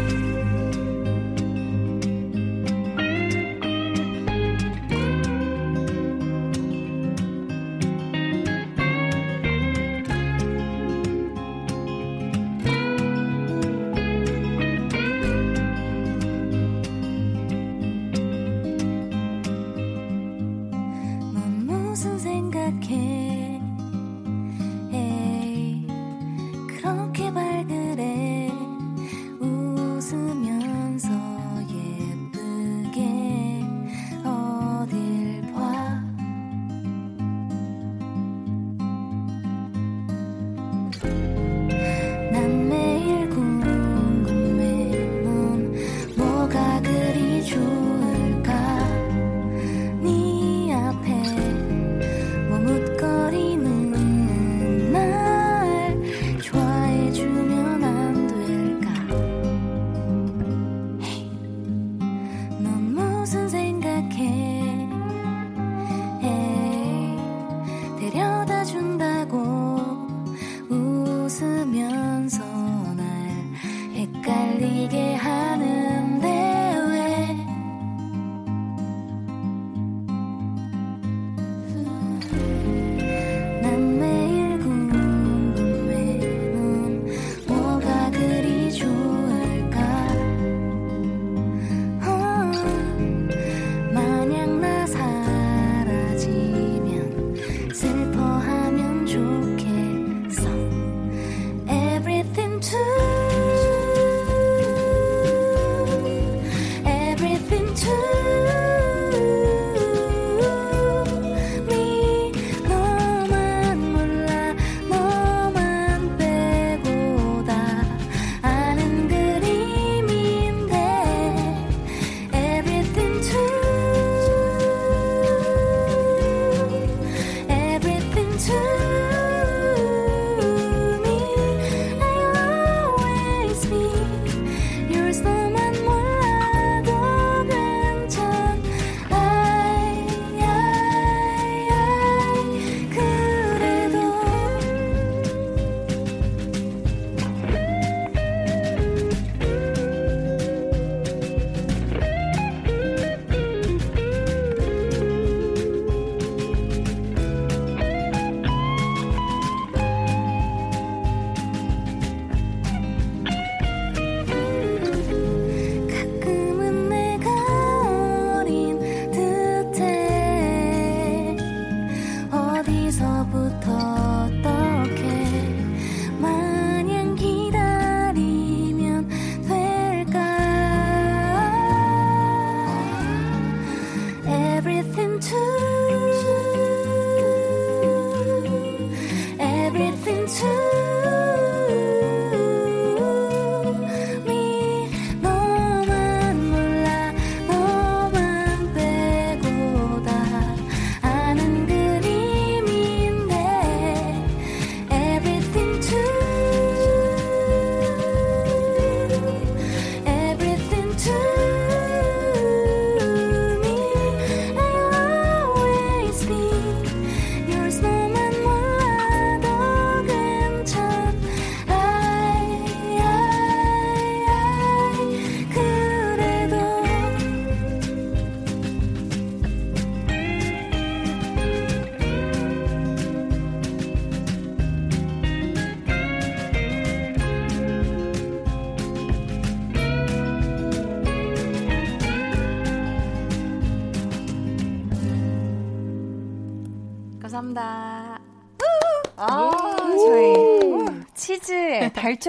넌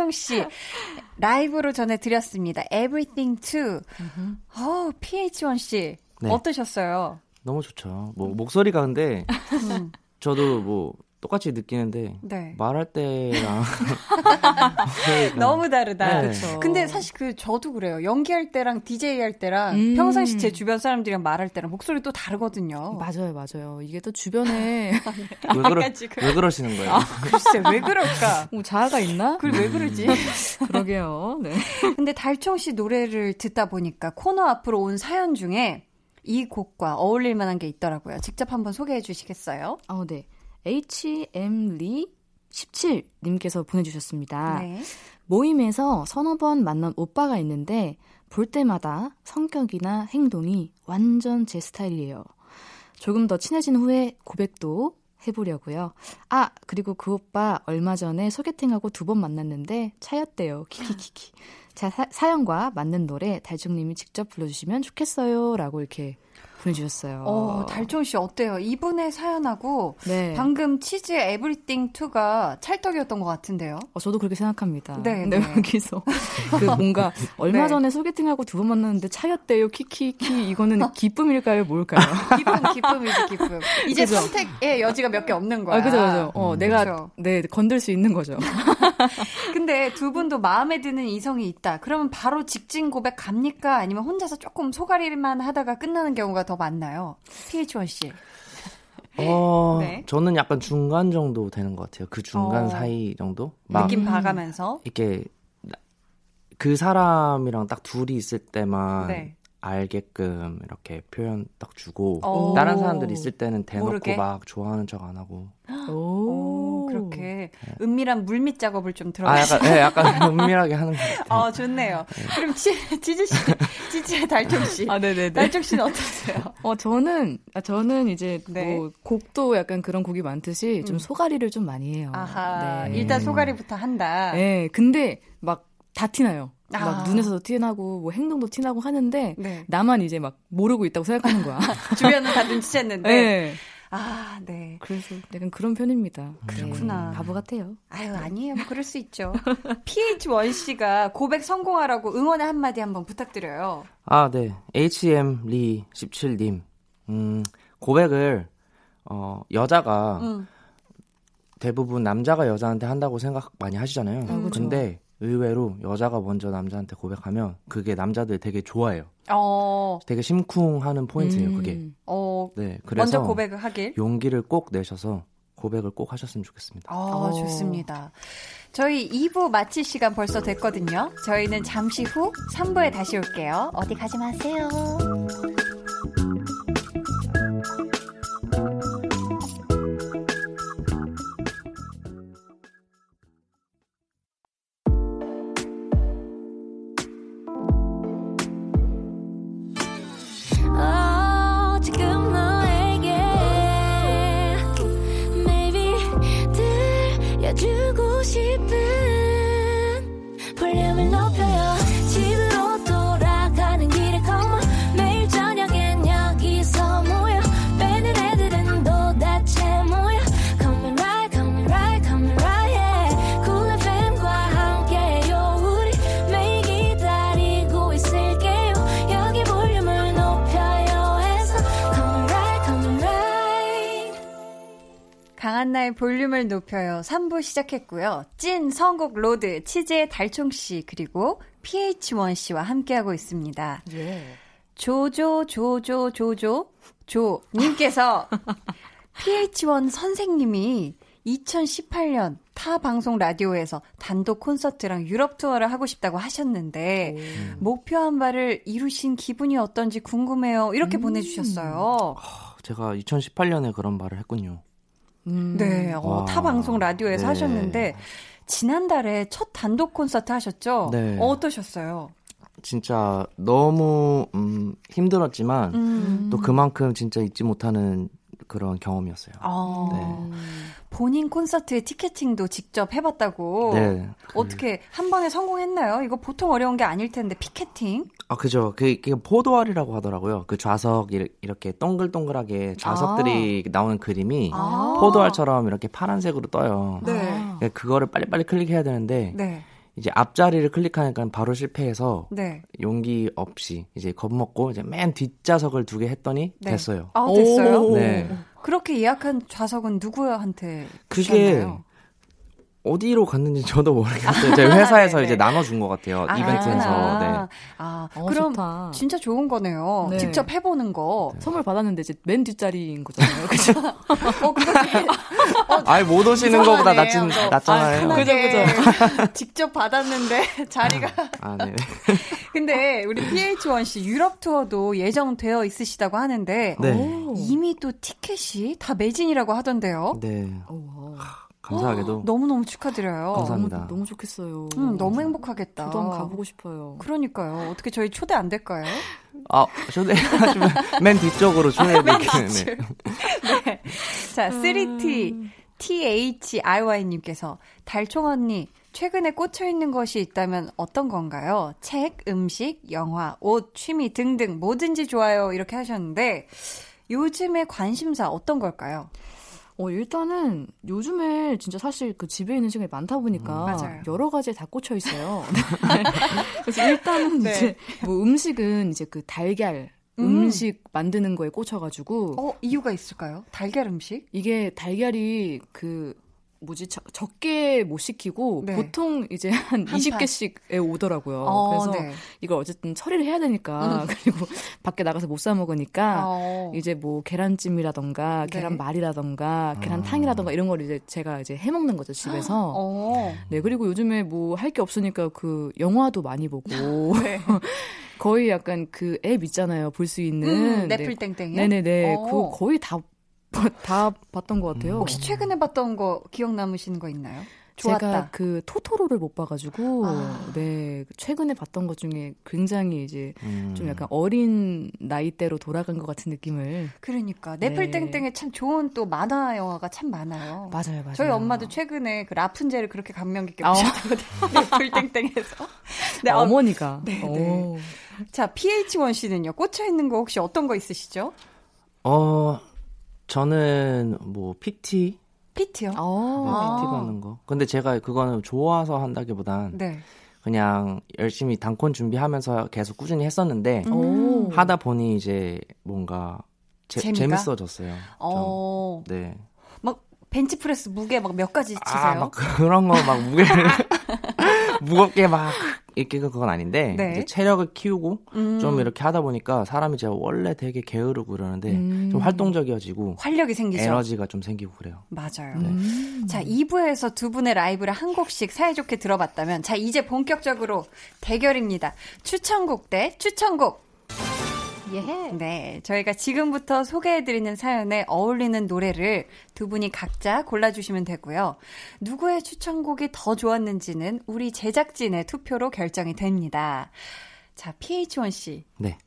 달총 씨 라이브로 전해드렸습니다. Everything to. 어, PH1 씨 네. 어떠셨어요? 너무 좋죠. 뭐 목소리가 근데 음, 저도 뭐 똑같이 느끼는데 네. 말할 때랑 목소리가 너무 다르다. 네. 그쵸. 근데 사실 그 저도 그래요. 연기할 때랑 DJ 할 때랑 음. 평상시 제 주변 사람들이랑 말할 때랑 목소리 또 다르거든요. 맞아요, 맞아요. 이게 또 주변에 왜, 그러. 왜 그러시는 거예요? 글쎄 왜 그럴까? 뭐 자아가 있나? 그걸 왜 그러지? 그러게요. 네. 근데 달총 씨 노래를 듣다 보니까 코너 앞으로 온 사연 중에 이 곡과 어울릴 만한 게 있더라고요. 직접 한번 소개해 주시겠어요? 어, 네. HM리 17님께서 보내주셨습니다. 네. 모임에서 서너 번 만난 오빠가 있는데 볼 때마다 성격이나 행동이 완전 제 스타일이에요. 조금 더 친해진 후에 고백도 해보려고요. 아, 그리고 그 오빠 얼마 전에 소개팅하고 두 번 만났는데 차였대요. 키키키키. 자, 사, 사연과 맞는 노래 달중님이 직접 불러주시면 좋겠어요. 라고 이렇게 보내주셨어요. 어, 달총 씨 어때요? 이분의 사연하고 네. 방금 치즈의 에브리띵 2가 찰떡이었던 것 같은데요. 어, 저도 그렇게 생각합니다. 네, 근데 네. 여기서 그 뭔가 얼마 네. 전에 소개팅하고 두 번 만났는데 차였대요. 키키키 이거는 기쁨일까요? 뭘까요? 기쁨, 기쁨이지, 기쁨. 이제 그죠? 선택의 여지가 몇 개 없는 거야. 아, 그죠, 그죠. 어, 내가 그죠. 네 건들 수 있는 거죠. 근데 두 분도 마음에 드는 이성이 있다. 그러면 바로 직진 고백 갑니까? 아니면 혼자서 조금 소가리만 하다가 끝나는 경우가 더 많나요? PH1 씨. 어, 네. 저는 약간 중간 정도 되는 것 같아요. 그 중간 어. 사이 정도? 막 느낌 봐가면서. 이렇게 나- 그 사람이랑 딱 둘이 있을 때만 네. 알게끔 이렇게 표현 딱 주고 어. 다른 사람들 있을 때는 대놓고 모르게? 막 좋아하는 척 안 하고 오, 그렇게 네. 은밀한 물밑 작업을 좀아 들어가시 약간 네, 약간 은밀하게 하는 것 같아요. 어, 좋네요. 그럼 치, 치즈 씨, 치즈의 달총 씨. 아, 네네네. 달총 씨는 어떠세요? 어, 저는, 아, 저는 이제 네. 뭐 곡도 약간 그런 곡이 많듯이 좀 음. 소가리를 좀 많이 해요. 아하, 네. 일단 소가리부터 한다. 네, 근데 막 다 티나요. 아. 막 눈에서도 티나고 뭐 행동도 티나고 하는데 네. 나만 이제 막 모르고 있다고 생각하는 거야. 주변은 다 눈치챘는데. 네. 아, 네. 그래서 약간 그런 편입니다. 그렇구나. 네, 바보 같아요. 아유, 아니에요. 뭐 그럴 수 있죠. PH1 씨가 고백 성공하라고 응원의 한마디 한번 부탁드려요. 아, 네. HM 리 17님. 음, 고백을 어, 여자가 음. 대부분 남자가 여자한테 한다고 생각 많이 하시잖아요. 아, 그쵸. 근데 의외로 여자가 먼저 남자한테 고백하면 그게 남자들 되게 좋아해요. 어, 되게 심쿵하는 포인트예요, 그게. 음. 어, 네. 그래서 먼저 고백을 하길. 용기를 꼭 내셔서 고백을 꼭 하셨으면 좋겠습니다. 아, 어. 좋습니다. 저희 2부 마칠 시간 벌써 됐거든요. 저희는 잠시 후 3부에 다시 올게요. 어디 가지 마세요. 강한나의 볼륨을 높여요. 3부 시작했고요. 찐 선곡 로드 치즈의 달총 씨 그리고 PH1 씨와 함께하고 있습니다. 예. 조조 조조 조조 조 님께서 PH1 선생님이 2018년 타 방송 라디오에서 단독 콘서트랑 유럽 투어를 하고 싶다고 하셨는데 목표한 바를 이루신 기분이 어떤지 궁금해요. 이렇게 보내주셨어요. 제가 2018년에 그런 말을 했군요. 음. 네, 어, 와. 타 방송 라디오에서 네. 하셨는데 지난달에 첫 단독 콘서트 하셨죠? 네. 어, 어떠셨어요? 진짜 너무 음, 힘들었지만 음. 또 그만큼 진짜 잊지 못하는 그런 경험이었어요. 어, 네. 본인 콘서트 티켓팅도 직접 해봤다고. 네. 그- 어떻게 한 번에 성공했나요? 이거 보통 어려운 게 아닐 텐데 피켓팅. 아, 그죠. 그, 그게 포도알이라고 하더라고요. 그 좌석 이- 이렇게 동글동글하게 좌석들이 나오는 그림이 아. 포도알처럼 이렇게 파란색으로 떠요. 네. 그러니까 그거를 빨리빨리 클릭해야 되는데 네, 이제 앞자리를 클릭하니까 바로 실패해서 네. 용기 없이 이제 겁먹고 이제 맨 뒷좌석을 두 개 했더니 네. 됐어요. 아, 됐어요? 오. 네. 그렇게 예약한 좌석은 누구한테 그게 주셨나요? 어디로 갔는지 저도 모르겠어요. 제 회사에서 네네. 이제 나눠준 것 같아요. 아, 이벤트에서. 네. 아, 어, 그럼 좋다. 진짜 좋은 거네요. 네. 직접 해보는 거. 선물 받았는데 이제 맨 뒷자리인 거잖아요. 그죠? 어, 그렇게 아이, 못 오시는 것보다 낫진, 이상하네요. 낫잖아요. 아, 그죠, 편하게 직접 받았는데 자리가. 아, 네. 근데 우리 PH1 씨 유럽 투어도 예정되어 있으시다고 하는데 네. 오. 이미 또 티켓이 다 매진이라고 하던데요. 네. 오, 감사하게도. 너무 너무 축하드려요. 감사합니다. 너무, 너무 좋겠어요. 음, 너무 행복하겠다. 저도 한번 가보고 싶어요. 그러니까요. 어떻게 저희 초대 안 될까요? 아, 초대하시면 맨 뒤쪽으로 초대해드릴게요. 네. 네. 자, 3T THRY님께서 달총 언니 최근에 꽂혀 있는 것이 있다면 어떤 건가요? 책, 음식, 영화, 옷, 취미 등등 뭐든지 좋아요. 이렇게 하셨는데 요즘의 관심사 어떤 걸까요? 어, 일단은 요즘에 진짜 사실 그 집에 있는 시간이 많다 보니까 음. 여러 가지에 다 꽂혀 있어요. 그래서 일단은 네. 이제 뭐 음식은 이제 그 달걀 음. 음식 만드는 거에 꽂혀가지고 어, 이유가 있을까요? 달걀 음식? 이게 달걀이 그 뭐지 적- 적게 못 시키고 네. 보통 이제 한한 20개씩에 오더라고요. 어, 그래서 네. 이걸 어쨌든 처리를 해야 되니까 음. 그리고 밖에 나가서 못 사 먹으니까 어. 이제 뭐 계란찜이라던가 네. 계란말이라던가 계란탕이라던가 이런 걸 이제 제가 이제 해 먹는 거죠 집에서. 어. 네 그리고 요즘에 뭐 할 게 없으니까 그 영화도 많이 보고 네. 거의 약간 그 앱 있잖아요 볼 수 있는 음, 네. 넷플 땡땡이요? 네네네 어. 그거 거의 다 다 봤던 것 같아요. 혹시 최근에 봤던 거 기억 남으시는 거 있나요? 좋았다. 제가 그 토토로를 못 봐가지고 아. 네 최근에 봤던 것 중에 굉장히 이제 음. 좀 약간 어린 나이대로 돌아간 것 같은 느낌을 그러니까 넷플 네. 땡땡에 참 좋은 또 만화 영화가 참 많아요. 맞아요 맞아요 저희 엄마도 최근에 그 라푼젤을 그렇게 감명 깊게 어. 보셨거든요. 넷플 땡땡에서. 네, 어, 어머니가 네, 오. 네. 자, PH1 씨는요. 꽂혀 있는 거 혹시 어떤 거 있으시죠? 어, 저는 뭐 PT, PT요? 네, 어. PT 받는 거. 근데 제가 그거는 좋아서 한다기보단 네. 그냥 열심히 단콘 준비하면서 계속 꾸준히 했었는데 음. 오. 하다 보니 이제 뭔가 재, 재미가? 재밌어졌어요. 좀. 어, 네. 막 벤치프레스 무게 막 몇 가지 치세요? 아, 막 그런 거 막 무게를 무겁게 막 이렇게 그건 아닌데 네. 체력을 키우고 음, 좀 이렇게 하다 보니까 사람이 제가 원래 되게 게으르고 그러는데 음. 좀 활동적이어지고 활력이 생기죠. 에너지가 좀 생기고 그래요. 맞아요. 음. 자, 2부에서 두 분의 라이브를 한 곡씩 사이좋게 들어봤다면, 자, 이제 본격적으로 대결입니다. 추천곡 대 추천곡. 예. 네, 저희가 지금부터 소개해드리는 사연에 어울리는 노래를 두 분이 각자 골라주시면 되고요. 누구의 추천곡이 더 좋았는지는 우리 제작진의 투표로 결정이 됩니다. 자, PH1 씨. 네.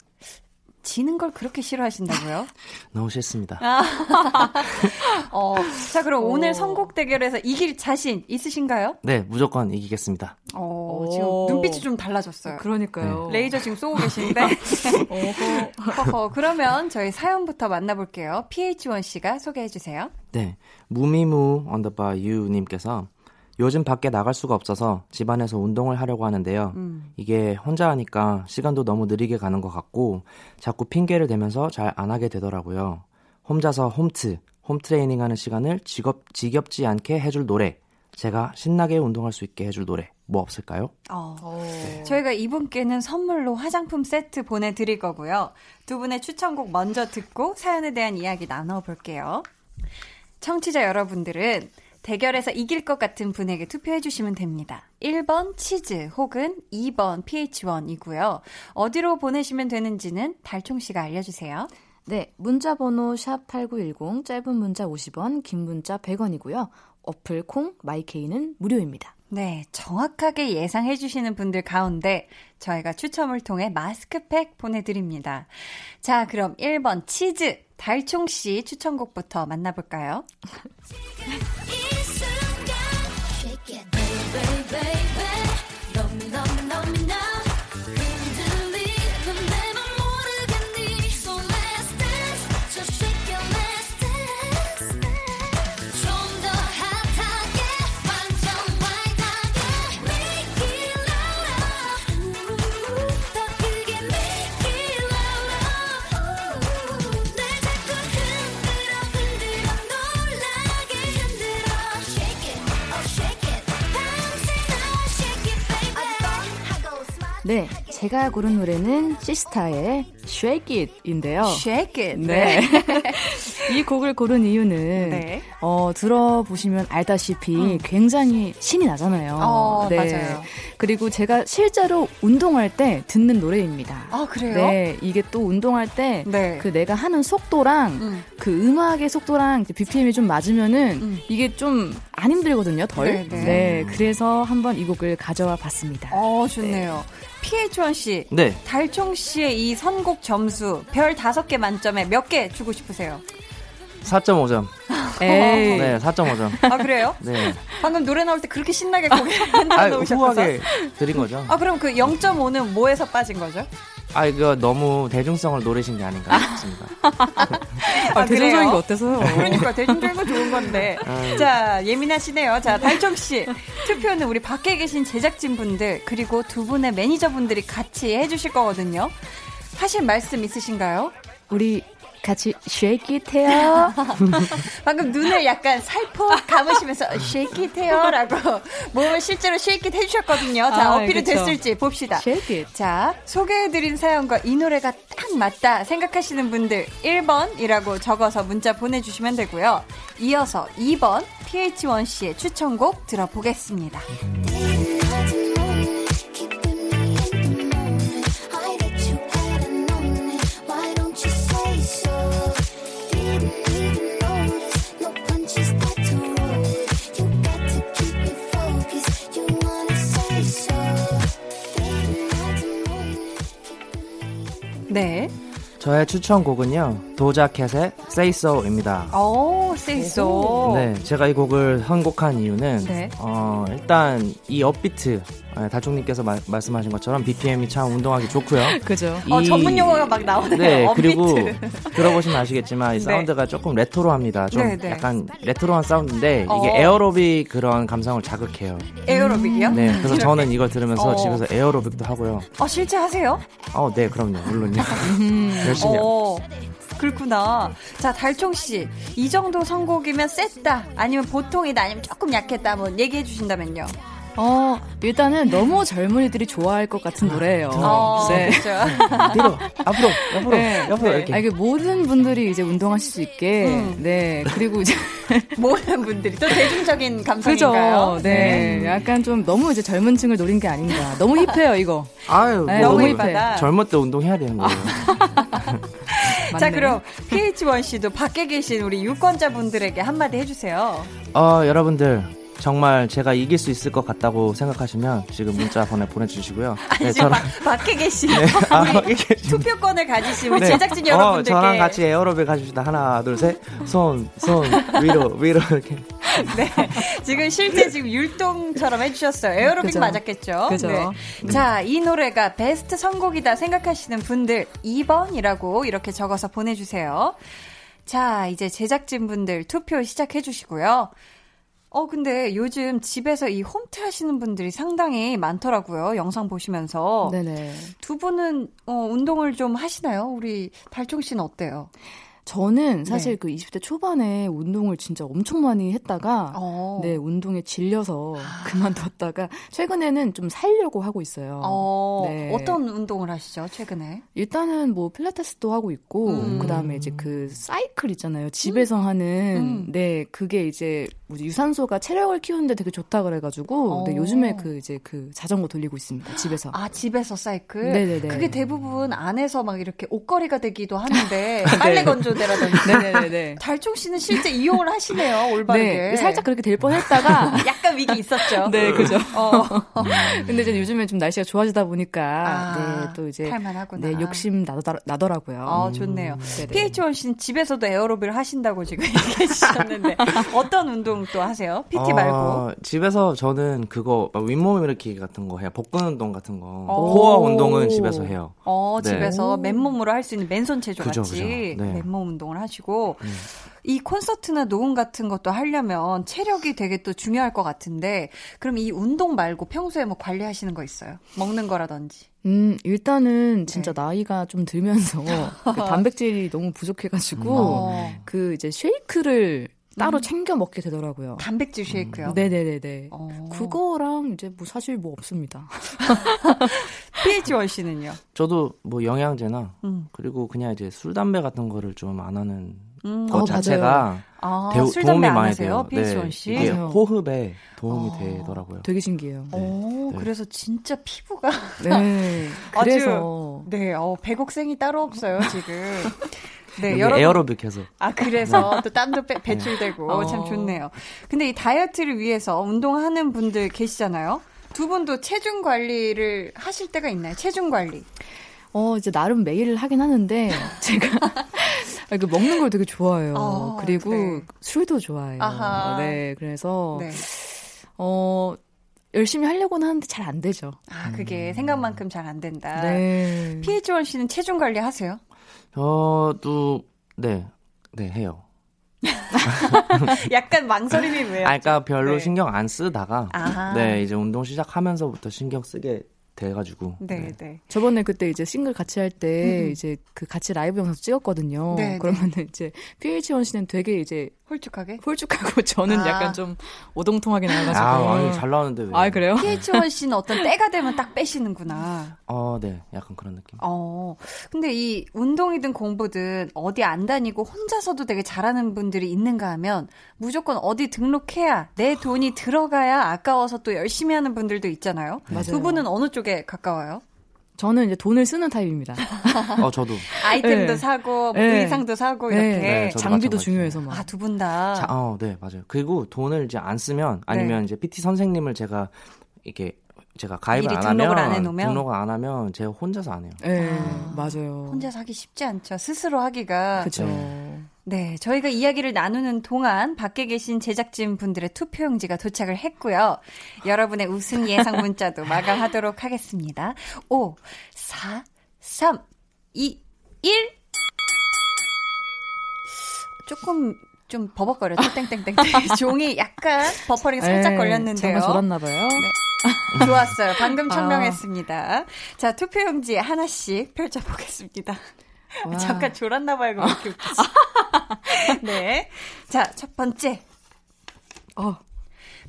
지는 걸 그렇게 싫어하신다고요? 너무 싫습니다. 아. 어, 자, 그럼 오 늘 선곡 대결에서 이길 자신 있으신가요? 네, 무조건 이기겠습니다. 어, 오. 지금 눈빛이 좀 달라졌어요. 그러니까요. 레이저 지금 쏘고 계신데. 어허, 그러면 저희 사연부터 만나볼게요. PH1 씨가 소개해 주세요. 네. 무미무 underbar 유님께서 요즘 밖에 나갈 수가 없어서 집안에서 운동을 하려고 하는데요. 음. 이게 혼자 하니까 시간도 너무 느리게 가는 것 같고 자꾸 핑계를 대면서 잘 안 하게 되더라고요. 혼자서 홈트, home training 하는 시간을 지겹, 지겹지 않게 해줄 노래. 제가 신나게 운동할 수 있게 해줄 노래. 뭐 없을까요? 어. 어. 저희가 이분께는 선물로 화장품 세트 보내드릴 거고요. 두 분의 추천곡 먼저 듣고 사연에 대한 이야기 나눠볼게요. 청취자 여러분들은 대결에서 이길 것 같은 분에게 투표해 주시면 됩니다. 1번 치즈 혹은 2번 PH1이고요. 어디로 보내시면 되는지는 달총 씨가 알려주세요. 네, 문자 번호 샵8910 짧은 문자 50원, 긴 문자 100원이고요. 어플 콩 마이케이는 무료입니다. 네, 정확하게 예상해 주시는 분들 가운데 저희가 추첨을 통해 마스크팩 보내드립니다. 자, 그럼 1번 치즈 달총 씨 추천곡부터 만나볼까요? 네, 제가 고른 노래는 시스타의 Shake It인데요. Shake it. 네. 이 곡을 고른 이유는 네. 어, 들어보시면 알다시피 굉장히 신이 나잖아요. 음. 어, 맞아요. 그리고 제가 실제로 운동할 때 듣는 노래입니다. 아, 그래요? 네, 이게 또 운동할 때 네. 그 내가 하는 속도랑 음. 그 음악의 속도랑 BPM이 좀 맞으면은 음. 이게 좀 안 힘들거든요, 덜. 네, 네. 그래서 한번 이 곡을 가져와 봤습니다. 어, 좋네요. PH1 씨. 네. 달총 씨의 이 선곡 점수 별 5개 만점에 몇 개 주고 싶으세요? 4.5점. 에이. 네, 4.5점. 아, 그래요? 네. 방금 노래 나올 때 그렇게 신나게 고개 흔들어 아, 놓으셨어서. 후하게 드린 거죠. 아, 그럼 그 0.5는 뭐에서 빠진 거죠? 아, 이거 너무 대중성을 노리신 게 아닌가 싶습니다. 아, 대중적인 그래요? 게 어때서요? 그러니까 대중적인 건 좋은 건데. 음. 자, 예민하시네요. 자, 달정 씨. 투표는 우리 밖에 계신 제작진 분들 그리고 두 분의 매니저 분들이 같이 해 주실 거거든요. 하실 말씀 있으신가요? 우리 같이 shake it 해요. 방금 눈을 약간 살포 감으시면서 shake it 해요라고 몸을 실제로 shake it 해 주셨거든요. 자, 아, 어필이 그쵸. 됐을지 봅시다. shake it. 자, 소개해드린 사연과 이 노래가 딱 맞다 생각하시는 분들 1번이라고 적어서 문자 보내주시면 되고요. 이어서 2번 PH1 씨의 추천곡 들어보겠습니다. 네. 저의 추천곡은요, Doja Cat의 Say So입니다. 오, say so. 네, 제가 이 곡을 선곡한 이유는 네. 어, 일단 이 upbeat 예, 달총님께서 마- 말씀하신 것처럼 BPM이 참 운동하기 좋고요. 그죠. 어, 이- 전문 용어가 막 나오네요. 네, upbeat. 그리고 들어보시면 아시겠지만 이 네. 사운드가 조금 레트로합니다. 좀 네, 네. 약간 레트로한 사운드인데 어. 이게 에어로빅 그런 감성을 자극해요. 에어로빅이요? 네, 그래서 저는 이걸 들으면서 어. 집에서 에어로빅도 하고요. 어, 실제 하세요? 어, 네, 그럼요, 물론요. 열심히. 요 어, 그렇구나. 자, 달총 씨. 이 정도 선곡이면 셌다. 아니면 보통이다. 아니면 조금 약했다. 뭐 얘기해 주신다면요. 어, 일단은 너무 젊은이들이 좋아할 것 같은 노래예요. 어, 네. 그렇죠. 뒤로, 앞으로, 옆으로, 네. 옆으로 네. 이렇게. 아, 이게 모든 분들이 이제 운동하실 수 있게, 음. 네. 그리고 이제, 모든 분들이 또 대중적인 그죠. 감성인가요? 네. 약간 좀 너무 이제 젊은 층을 노린 게 아닌가. 너무 힙해요, 이거. 아유, 네, 뭐 너무 너무 힙하다. 젊을 때 운동해야 되는 거예요. 자. 그럼 PH1 씨도 밖에 계신 우리 유권자분들에게 한마디 해주세요. 어, 여러분들. 정말 제가 이길 수 있을 것 같다고 생각하시면 지금 문자 보내, 보내주시고요. 네, 지금 바- 밖에 계신 아, 우리 투표권을 가지신 우리 네. 제작진 어, 여러분들께 저랑 같이 에어로빅 가줍시다. 하나, 둘, 셋. 손, 손, 위로, 위로, 이렇게. 네. 지금 실제 지금 율동처럼 해주셨어요. 에어로빅 그죠. 맞았겠죠? 그죠. 네. 자, 이 노래가 베스트 선곡이다 생각하시는 분들 2번이라고 이렇게 적어서 보내주세요. 자, 이제 제작진분들 투표 시작해주시고요. 어, 근데 요즘 집에서 이 홈트 하시는 분들이 상당히 많더라고요. 영상 보시면서. 네네. 두 분은, 어, 운동을 좀 하시나요? 우리 달총 씨는 어때요? 저는 사실 네. 그 20대 초반에 운동을 진짜 엄청 많이 했다가 어. 네 운동에 질려서 그만뒀다가 최근에는 좀 살려고 하고 있어요. 어, 네. 어떤 운동을 하시죠, 최근에? 일단은 뭐 필라테스도 하고 있고 음. 그다음에 이제 그 사이클 있잖아요. 집에서 하는 음. 네 그게 이제 뭐지, 유산소가 체력을 키우는데 되게 좋다 그래가지고 어. 네, 요즘에 그 이제 그 자전거 돌리고 있습니다. 집에서. 아, 집에서 사이클? 네네네. 그게 대부분 안에서 막 이렇게 옷걸이가 되기도 하는데, 빨래 건조 대라든지. 네네네. 달총 씨는 실제 이용을 하시네요, 올바르게. 네, 살짝 그렇게 될 뻔했다가 약간 위기 있었죠. 네, 그죠. 어. 근데 이제 요즘에 좀 날씨가 좋아지다 보니까 아, 네, 또 이제 탈만하구나. 네, 욕심 나더, 나더라고요. 어, 좋네요. 네네. PH1 씨는 집에서도 에어로빅을 하신다고 지금 얘기해 주셨는데, 어떤 운동 또 하세요? PT 말고. 어, 집에서 저는 그거 막 윗몸 일으키기 같은 거 해요. 복근 운동 같은 거. 오. 코어 운동은 집에서 해요. 어, 네. 집에서 맨몸으로 할 수 있는 맨손 체조 그죠, 같이 그죠. 네. 맨몸 운동을 하시고 음. 이 콘서트나 녹음 같은 것도 하려면 체력이 되게 또 중요할 것 같은데 그럼 이 운동 말고 평소에 뭐 관리하시는 거 있어요? 먹는 거라든지. 음, 일단은 진짜 네. 나이가 좀 들면서 그 단백질이 너무 부족해가지고 어, 그 이제 쉐이크를 따로 챙겨 먹게 되더라고요. 단백질 쉐이크요. 네네네네. 어. 그거랑 이제 뭐 사실 뭐 없습니다. PH1 씨는요? 저도 뭐 영양제나 음. 그리고 그냥 이제 술 담배 같은 거를 좀 안 하는 음. 것 어, 자체가 아, 대- 술 도움이 담배 안 많이 하세요? 돼요. 네, PH1 씨? 이게 맞아요. 호흡에 도움이 어. 되더라고요. 되게 신기해요. 오, 네. 그래서 진짜 피부가 네. 아주- 그래서 네, 어, 배곡생이 따로 없어요, 지금. 네, 여러분 에어로빅 해서 아, 그래서 또 땀도 빼- 배출되고 어. 참 좋네요. 근데 이 다이어트를 위해서 운동하는 분들 계시잖아요. 두 분도 체중 관리를 하실 때가 있나요? 체중 관리. 어 이제 나름 매일 하긴 하는데 제가 아, 그 먹는 걸 되게 좋아해요. 어, 그리고 네. 술도 좋아해요. 아하. 네, 그래서 네. 어 열심히 하려고는 하는데 잘 안 되죠. 아, 그게 생각만큼 잘 안 된다. 네. PH1 씨는 체중 관리 하세요? 저도 네, 네 해요. 약간 망설임이 왜요? 아, 그러니까 별로 네. 신경 안 쓰다가 아하. 네 이제 운동 시작하면서부터 신경 쓰게 돼가지고 네, 네. 저번에 그때 이제 싱글 같이 할때 음. 이제 그 같이 라이브 영상 찍었거든요. 네, 그러면은 이제 PH1 씨는 되게 이제 홀쭉하게? 홀쭉하고 저는 아. 약간 좀 오동통하게 나와가지고. 아 아니 잘 나오는데 왜? 아, 그래요? PH1 씨는 어떤 때가 되면 딱 빼시는구나. 어 네 약간 그런 느낌. 어. 근데 이 운동이든 공부든 어디 안 다니고 혼자서도 되게 잘하는 분들이 있는가 하면 무조건 어디 등록해야 내 돈이 들어가야 아까워서 또 열심히 하는 분들도 있잖아요. 맞아요. 두 분은 어느 쪽에 가까워요? 저는 이제 돈을 쓰는 타입입니다. 어 저도 아이템도 네. 사고 뭐 네. 의상도 사고 네. 이렇게. 네, 장비도 마찬가지예요. 중요해서 막. 아, 두 분 다. 자, 어, 네, 맞아요. 그리고 돈을 이제 안 쓰면 아니면 이제 PT 선생님을 제가 이렇게 제가 가입을 안 등록을 하면 안 해놓으면? 등록을 안 하면 제가 혼자서 안 해요. 네, 아, 맞아요. 혼자서 하기 쉽지 않죠. 스스로 하기가. 그죠. 네, 저희가 이야기를 나누는 동안 밖에 계신 제작진 분들의 투표용지가 도착을 했고요. 여러분의 우승 예상 문자도 마감하도록 하겠습니다. 5, 4, 3, 2, 1. 조금 좀 버벅거렸죠? 땡땡땡. 종이 약간 버퍼링 살짝 네, 걸렸는데요. 잠깐 졸았나 봐요. 네. 좋았어요. 방금 청명했습니다. 자, 투표용지 하나씩 펼쳐 보겠습니다. 와. 잠깐 졸았나 봐요. 그거 이렇게 웃기지. 네. 자, 첫 번째. 어.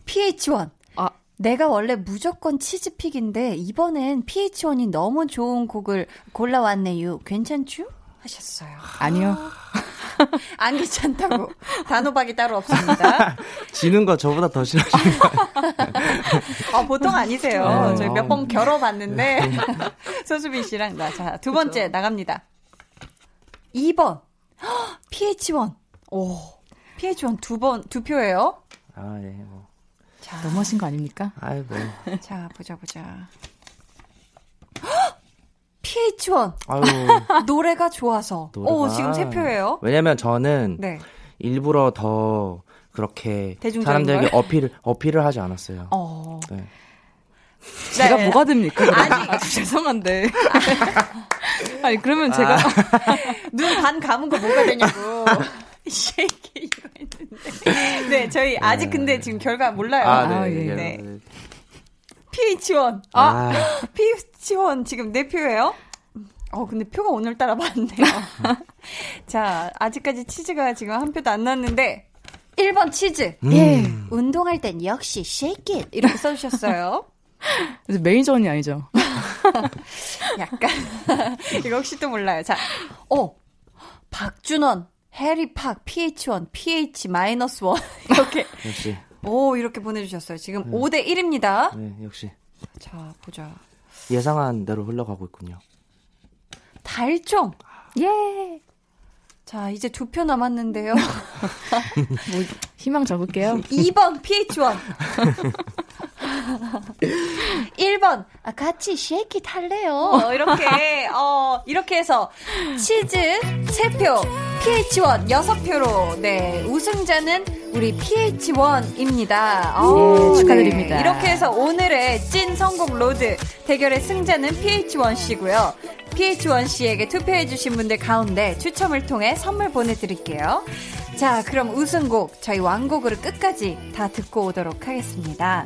PH1. 아. 내가 원래 무조건 치즈픽인데 이번엔 PH1이 너무 좋은 곡을 골라왔네요. 괜찮죠? 하셨어요. 아니요. 안 괜찮다고. 단호박이 따로 없습니다. 지는 거 저보다 더 싫어하시는 거 아, 보통 아니세요. 네. 저희 몇 번 겨뤄봤는데. 소수빈 씨랑 나. 자, 두 번째 나갑니다. 2번. PH1. 오. PH1 두 번, 두 표예요. 아, 예. 뭐. 자, 너무하신 거 아닙니까? 아이고. 자, 보자, 보자. PH1. 아유. 노래가 좋아서. 오, 노래가- 지금 세 표예요. 왜냐면 저는 네. 일부러 더 그렇게 사람들에게 걸? 어필을 어필을 하지 않았어요. 어. 네. 제가 네. 뭐가 됩니까? 아니. 아주 죄송한데. 아니, 그러면 제가. 눈반 감은 거 뭐가 되냐고. shake it 이거 했는데. 네, 저희 아직 근데 지금 결과 몰라요. 아, 네. 아, 예. 예. 네. 네. PH1. 아, 아, PH1 지금 네 표예요? 어, 근데 표가 오늘따라 많네요. 자, 아직까지 치즈가 지금 한 표도 안 났는데, 1번 치즈. 음. 예. 운동할 땐 역시 shake it. 이렇게 써 주셨어요. 그래서 매니저 언니 아니죠? 약간. 이거 혹시 또 몰라요. 자, 어. 박준원, 해리팍, PH1, PH 마이너스 1. 이렇게. 역시. 오, 이렇게 보내주셨어요. 지금 5대 1입니다. 네, 역시 자, 보자. 예상한 대로 흘러가고 있군요. 달총. 예. 자, 이제 두 표 남았는데요. 희망 적을게요. 2번 PH1. 1번 아, 같이 Shake it 할래요. 이렇게 어 이렇게 해서 치즈 3표, PH1 6표로 네, 우승자는 우리 PH1입니다. 예, 축하드립니다. 이렇게 해서 오늘의 찐 선곡 로드 대결의 승자는 PH1 씨고요. PH1 씨에게 투표해주신 분들 가운데 추첨을 통해 선물 보내드릴게요. 자, 그럼 우승곡 저희 왕곡으로 끝까지 다 듣고 오도록 하겠습니다.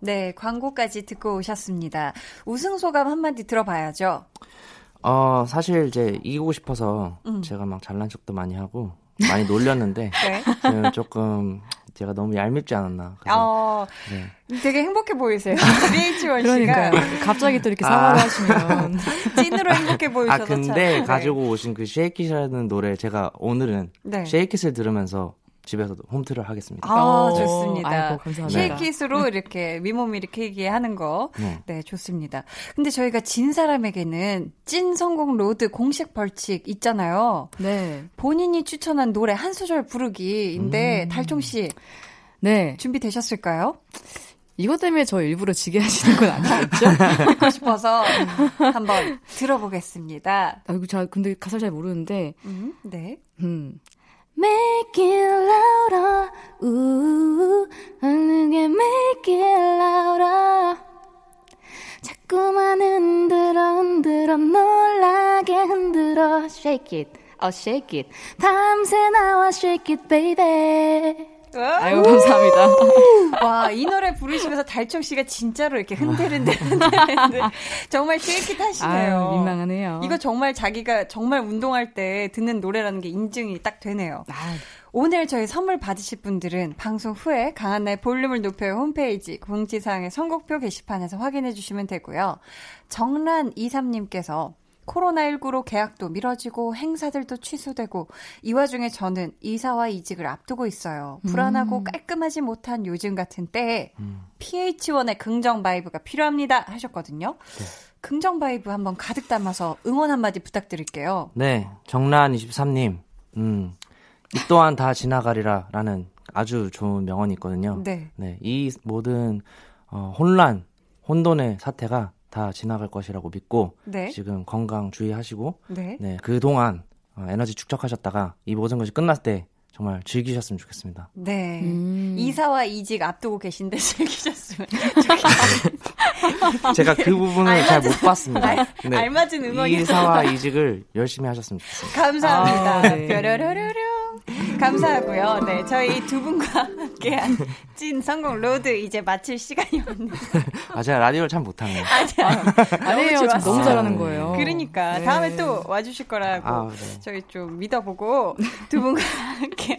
네, 광고까지 듣고 오셨습니다. 우승 소감 한마디 들어봐야죠. 어, 사실 이제 이기고 싶어서 음. 제가 막 잘난 척도 많이 하고 많이 놀렸는데 네. 지금 조금 제가 너무 얄밉지 않았나. 그래서 어, 네. 되게 행복해 보이세요. PH1 씨가. 갑자기 또 이렇게 사과를 하시면. 찐으로 행복해 보이셔서 아 근데 참. 네. 가지고 오신 그 Shake it이라는 노래 제가 오늘은 네. Shake it을 들으면서 집에서도 홈트를 하겠습니다. 아, 어, 좋습니다. 아이고, 감사합니다. Shake it으로 이렇게 미몸 이렇게 얘기하는 거. 네. 네, 좋습니다. 근데 저희가 진 사람에게는 찐 선곡 로드 공식 벌칙 있잖아요. 네. 본인이 추천한 노래 한 소절 부르기인데 음. 달총 씨 네. 준비되셨을까요? 이것 때문에 저 일부러 지게 하시는 건 아니겠죠? 듣고 싶어서 한번 들어보겠습니다. 아이고, 자, 근데 가사를 잘 모르는데, 음, 네. 음. Make it louder, 우우, 어느게 make it louder. 자꾸만 흔들어, 흔들어, 놀라게 흔들어, shake it, oh shake it. 밤새 나와 shake it, baby. 아이고, 감사합니다. 와, 이 노래 부르시면서 달총 씨가 진짜로 이렇게 흔들흔들 흔들흔들 정말 쉐이킷 하시네요. 아유, 민망하네요. 이거 정말 자기가 정말 운동할 때 듣는 노래라는 게 인증이 딱 되네요. 아, 오늘 저희 선물 받으실 분들은 방송 후에 강한나의 볼륨을 높여요 홈페이지 공지사항의 선곡표 게시판에서 확인해 주시면 되고요. 정란23님께서 코로나19로 계약도 미뤄지고 행사들도 취소되고 이 와중에 저는 이사와 이직을 앞두고 있어요. 불안하고 깔끔하지 못한 요즘 같은 때에 PH1의 긍정 vibe가 필요합니다 하셨거든요. 긍정 vibe 한번 가득 담아서 응원 한마디 부탁드릴게요. 네, 정란23님, 음, 이 또한 다 지나가리라라는 아주 좋은 명언이 있거든요. 네. 이 모든 어, 혼란, 혼돈의 사태가 다 지나갈 것이라고 믿고 네. 지금 건강 주의하시고 네. 네, 그동안 어, 에너지 축적하셨다가 이 모든 것이 끝났을 때 정말 즐기셨으면 좋겠습니다. 네. 음. 이사와 이직 앞두고 계신데 즐기셨으면 제가 그 부분을 잘 못 봤습니다. 알- 네. 알맞은 응원이었습니다. 이사와 이직을 열심히 하셨으면 좋겠습니다. 감사합니다. 아, 네. 뾰로로로롱. 감사하고요. 네, 저희 두 분과 함께한 찐 선곡 로드 이제 마칠 시간이 왔네요. 아, 제가 라디오를 참 못하네요. 아니에요. 지금 좋았어요. 너무 잘하는 네. 거예요. 그러니까 네. 다음에 또 와주실 거라고 아, 네. 저희 좀 믿어보고 두 분과 함께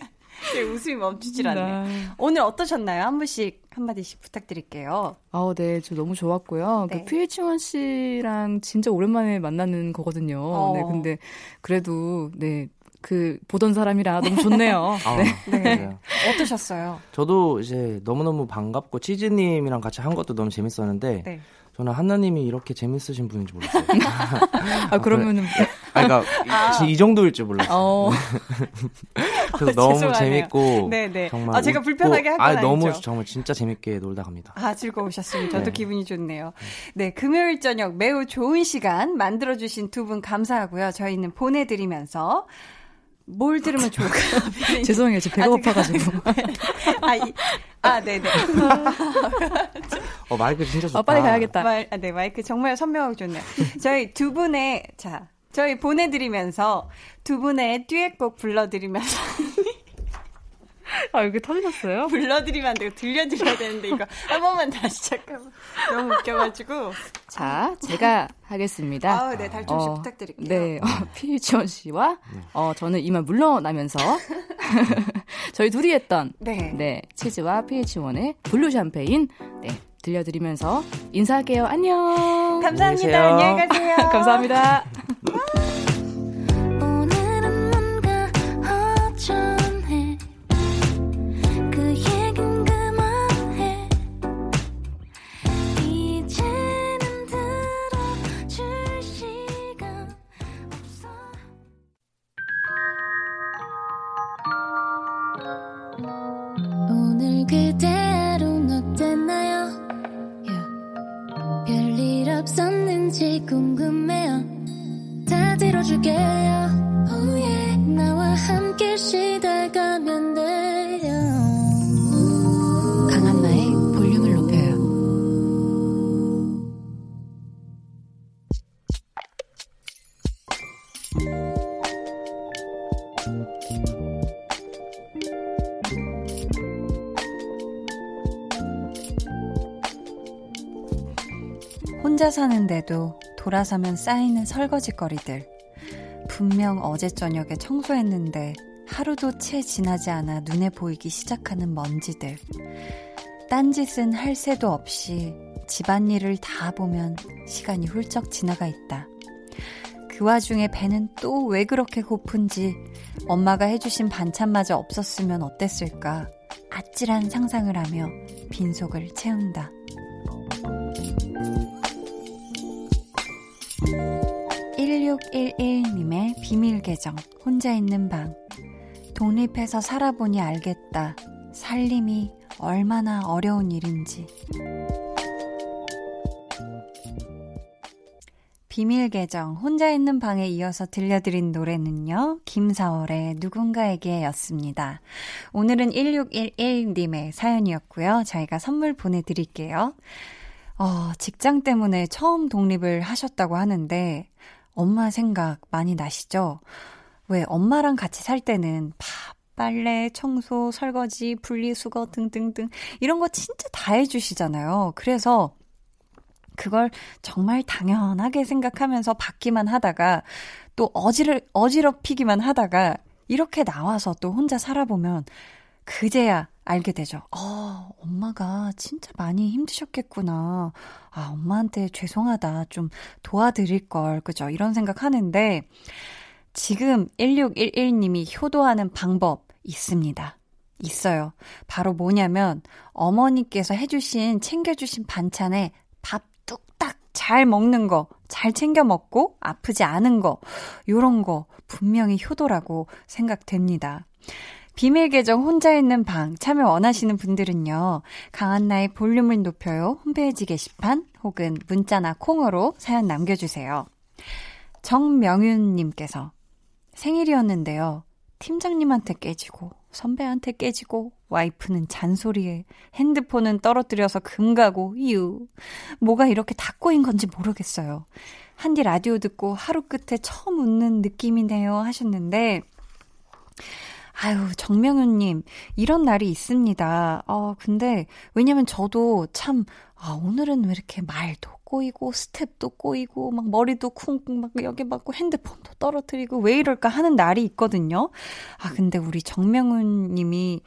네, 웃음이 멈추질 않네요. 네. 오늘 어떠셨나요? 한 분씩 한마디씩 부탁드릴게요. 아, 네, 저 너무 좋았고요. 네. 그 PH1 씨랑 진짜 오랜만에 만나는 거거든요. 어. 네, 근데 그래도 네, 그 보던 사람이라 너무 좋네요. 아, 네. 맞아요. 어떠셨어요? 저도 이제 너무너무 반갑고 치즈님이랑 같이 한 것도 너무 재밌었는데 네. 저는 한나님이 이렇게 재밌으신 분인지 몰랐어요. 아, 그러면은 아, 그러니까 이, 이 정도일 줄 몰랐어요. 어, 그래서 너무 죄송하네요. 재밌고 네네. 정말 아, 제가 불편하게 할건 아, 너무. 정말 진짜 재밌게 놀다 갑니다. 아, 즐거우셨으면 저도 네. 기분이 좋네요. 네, 금요일 저녁 매우 좋은 시간 만들어 주신 두 분 감사하고요. 저희는 보내드리면서 뭘 들으면 좋을까요? 죄송해요. 저 배가 아직- 고파가지고. 아, 이, 아, 네네. 어, 마이크 진짜 좋다. 아, 빨리 가야겠다. 말, 아, 네, 마이크 정말 선명하고 좋네요. 저희 두 분의, 자, 저희 보내드리면서 두 분의 듀엣곡 불러드리면서 아, 여기 터지셨어요? 불러드리면 안 되고 들려드려야 되는데 이거 한 번만 다시 잠깐만 너무 웃겨가지고 자, 제가 하겠습니다. 아우 네 달총 씨 어, 부탁드릴게요. 네, 어, PH1 씨와 어, 저는 이만 물러나면서 저희 둘이 했던 네. 네, 치즈와 PH1의 블루 샴페인 네, 들려드리면서 인사할게요. 안녕. 감사합니다. 안녕히. 가세요. 감사합니다. 들어줄게요 oh yeah. 나와 함께 시달가면 돼요 강한나의 볼륨을 높여요. 혼자 사는데도 돌아서면 쌓이는 설거지거리들. 분명 어제 저녁에 청소했는데 하루도 채 지나지 않아 눈에 보이기 시작하는 먼지들. 딴짓은 할 새도 없이 집안일을 다 보면 시간이 훌쩍 지나가 있다. 그 와중에 배는 또 왜 그렇게 고픈지 엄마가 해주신 반찬마저 없었으면 어땠을까 아찔한 상상을 하며 빈속을 채운다. 1611님의 비밀 계정, 혼자 있는 방. 독립해서 살아보니 알겠다. 살림이 얼마나 어려운 일인지. 비밀 계정, 혼자 있는 방에 이어서 들려드린 노래는요, 김사월의 누군가에게 였습니다. 오늘은 1611님의 사연이었고요. 저희가 선물 보내드릴게요. 어, 직장 때문에 처음 독립을 하셨다고 하는데, 엄마 생각 많이 나시죠? 왜 엄마랑 같이 살 때는 밥, 빨래, 청소, 설거지, 분리수거 등등등 이런 거 진짜 다 해주시잖아요. 그래서 그걸 정말 당연하게 생각하면서 받기만 하다가 또 어지를, 어지럽히기만 하다가 이렇게 나와서 또 혼자 살아보면 그제야 알게 되죠. 어, 엄마가 진짜 많이 힘드셨겠구나. 아, 엄마한테 죄송하다. 좀 도와드릴 걸. 그죠? 이런 생각 하는데, 지금 1611님이 효도하는 방법 있습니다. 있어요. 바로 뭐냐면, 어머니께서 해주신, 챙겨주신 반찬에 밥 뚝딱 잘 먹는 거, 잘 챙겨 먹고, 아프지 않은 거, 요런 거 분명히 효도라고 생각됩니다. 비밀 계정 혼자 있는 방 참여 원하시는 분들은요. 강한나의 볼륨을 높여요 홈페이지 게시판 혹은 문자나 콩으로 사연 남겨주세요. 정명윤님께서 생일이었는데요. 팀장님한테 깨지고 선배한테 깨지고 와이프는 잔소리에 핸드폰은 떨어뜨려서 금 가고 이유 뭐가 이렇게 다 꼬인 건지 모르겠어요. 한디 라디오 듣고 하루 끝에 처음 웃는 느낌이네요 하셨는데 아유, 정명윤님, 이런 날이 있습니다. 어, 근데, 왜냐면 저도 참, 아, 오늘은 왜 이렇게 말도 꼬이고, 스텝도 꼬이고, 막 머리도 쿵쿵 막 여기 맞고, 핸드폰도 떨어뜨리고, 왜 이럴까 하는 날이 있거든요. 아, 근데 우리 정명윤님이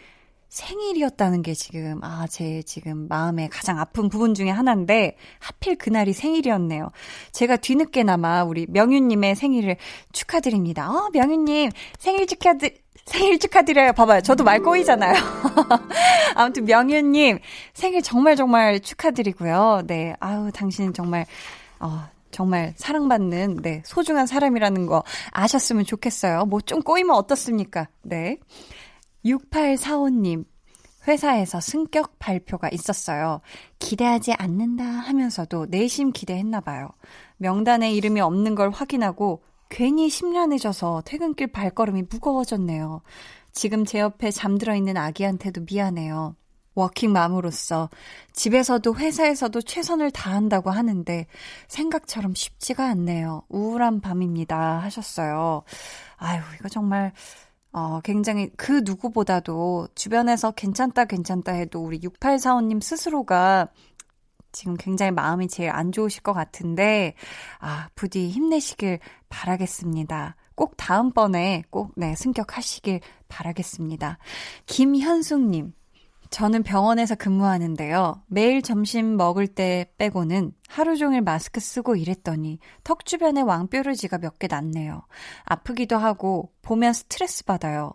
생일이었다는 게 지금, 아, 제 지금 마음에 가장 아픈 부분 중에 하나인데, 하필 그날이 생일이었네요. 제가 뒤늦게나마 우리 명윤님의 생일을 축하드립니다. 어, 명윤님, 생일 축하드, 생일 축하드려요. 봐봐요. 저도 말 꼬이잖아요. 아무튼 명윤님 생일 정말 정말 축하드리고요. 네, 아우 당신은 정말 어 정말 사랑받는 네 소중한 사람이라는 거 아셨으면 좋겠어요. 뭐 좀 꼬이면 어떻습니까? 네. 6845님 회사에서 승격 발표가 있었어요. 기대하지 않는다 하면서도 내심 기대했나 봐요. 명단에 이름이 없는 걸 확인하고 괜히 심란해져서 퇴근길 발걸음이 무거워졌네요. 지금 제 옆에 잠들어 있는 아기한테도 미안해요. 워킹맘으로서 집에서도 회사에서도 최선을 다한다고 하는데 생각처럼 쉽지가 않네요. 우울한 밤입니다. 하셨어요. 아유, 이거 정말 어, 굉장히 그 누구보다도 주변에서 괜찮다, 괜찮다 해도 우리 6845님 스스로가 지금 굉장히 마음이 제일 안 좋으실 것 같은데, 아, 부디 힘내시길 바라겠습니다. 꼭 다음번에 꼭, 네, 승격하시길 바라겠습니다. 김현숙님. 저는 병원에서 근무하는데요. 매일 점심 먹을 때 빼고는 하루 종일 마스크 쓰고 일했더니 턱 주변에 왕뾰루지가 몇 개 났네요. 아프기도 하고 보면 스트레스 받아요.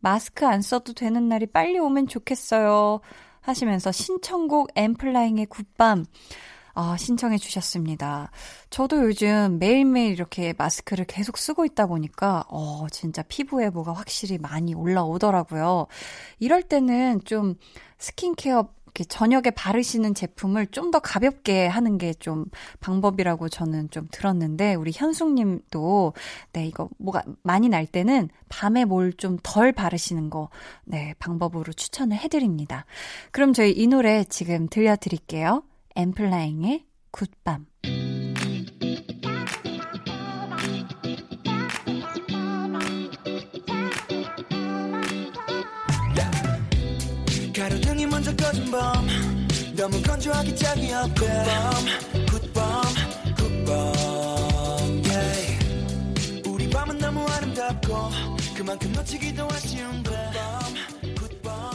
마스크 안 써도 되는 날이 빨리 오면 좋겠어요. 하시면서 신청곡 엠플라잉의 굿밤 아, 신청해 주셨습니다. 저도 요즘 매일매일 이렇게 마스크를 계속 쓰고 있다 보니까, 어, 진짜 피부에 뭐가 확실히 많이 올라오더라고요. 이럴 때는 좀 스킨케어 이렇게 저녁에 바르시는 제품을 좀 더 가볍게 하는 게 좀 방법이라고 저는 좀 들었는데 우리 현숙님도 네 이거 뭐가 많이 날 때는 밤에 뭘 좀 덜 바르시는 거 네 방법으로 추천을 해드립니다. 그럼 저희 이 노래 지금 들려드릴게요. 엠플라잉의 굿밤. 꺼진 밤 너무 건조하기 짝이 없대 굿밤 굿밤 굿밤 yeah. 우리 밤은 너무 아름답고 그만큼 놓치기도 아쉬운 굿밤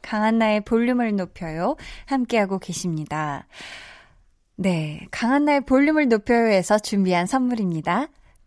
강한나의 볼륨을 높여요. 함께하고 계십니다. 네. 강한나의 볼륨을 높여요에서 준비한 선물입니다.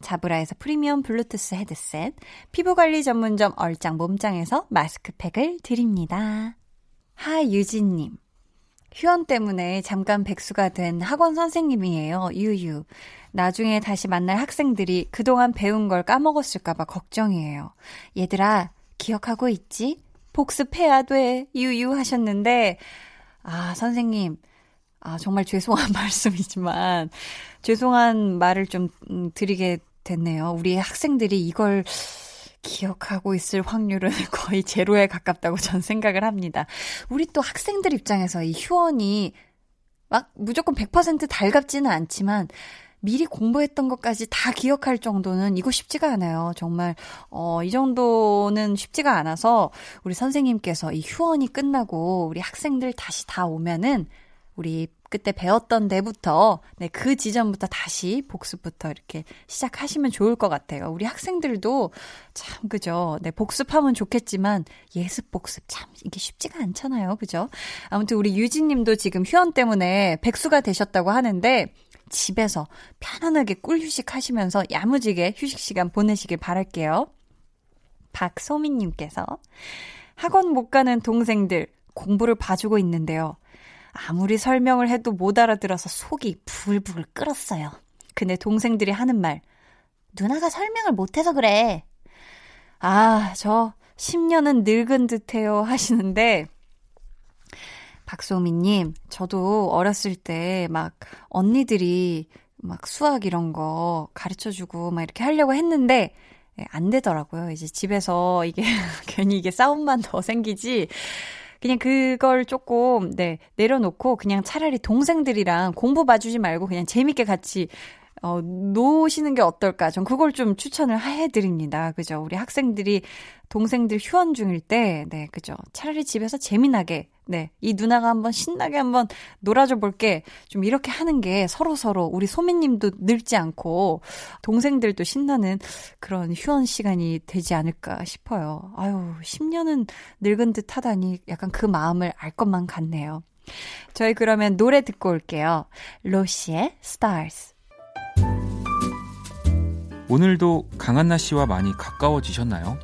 자브라에서 프리미엄 블루투스 헤드셋, 피부관리 전문점 얼짱 몸짱에서 마스크팩을 드립니다. 하유진님. 휴원 때문에 잠깐 백수가 된 학원 선생님이에요. 유유. 나중에 다시 만날 학생들이 그동안 배운 걸 까먹었을까봐 걱정이에요. 얘들아, 기억하고 있지? 복습해야 돼. 유유 하셨는데, 아, 선생님. 아, 정말 죄송한 말씀이지만, 죄송한 말을 좀 음, 드리게 됐네요. 우리 학생들이 이걸 기억하고 있을 확률은 거의 제로에 가깝다고 전 생각을 합니다. 우리 또 학생들 입장에서 이 휴원이 막 무조건 100% 달갑지는 않지만 미리 공부했던 것까지 다 기억할 정도는 이거 쉽지가 않아요. 정말 어, 이 정도는 쉽지가 않아서 우리 선생님께서 이 휴원이 끝나고 우리 학생들 다시 다 오면은 우리 그때 배웠던 데부터, 네, 그 지점부터 다시 복습부터 이렇게 시작하시면 좋을 것 같아요. 우리 학생들도 참, 그죠. 네, 복습하면 좋겠지만, 예습 복습 참, 이게 쉽지가 않잖아요. 그죠? 아무튼 우리 유진 님도 지금 휴원 때문에 백수가 되셨다고 하는데, 집에서 편안하게 꿀 휴식 하시면서 야무지게 휴식 시간 보내시길 바랄게요. 박소민 님께서 학원 못 가는 동생들 공부를 봐주고 있는데요. 아무리 설명을 해도 못 알아들어서 속이 불불 끓었어요. 근데 동생들이 하는 말, 누나가 설명을 못해서 그래. 아, 저 10년은 늙은 듯해요 하시는데, 박소미님, 저도 어렸을 때 막 언니들이 막 수학 이런 거 가르쳐 주고 막 이렇게 하려고 했는데, 예, 안 되더라고요. 이제 집에서 이게 괜히 이게 싸움만 더 생기지. 그냥 그걸 조금, 네, 내려놓고 그냥 차라리 동생들이랑 공부 봐주지 말고 그냥 재밌게 같이 어, 노시는 게 어떨까? 전 그걸 좀 추천을 해드립니다. 그죠? 우리 학생들이 동생들 휴원 중일 때, 네, 그죠? 차라리 집에서 재미나게, 네, 이 누나가 한번 신나게 한번 놀아줘 볼게. 좀 이렇게 하는 게 서로서로 우리 소민님도 늙지 않고 동생들도 신나는 그런 휴원 시간이 되지 않을까 싶어요. 아유, 10년은 늙은 듯 하다니 약간 그 마음을 알 것만 같네요. 저희 그러면 노래 듣고 올게요. 로시의 Stars. 오늘도 강한나 씨와 많이 가까워지셨나요?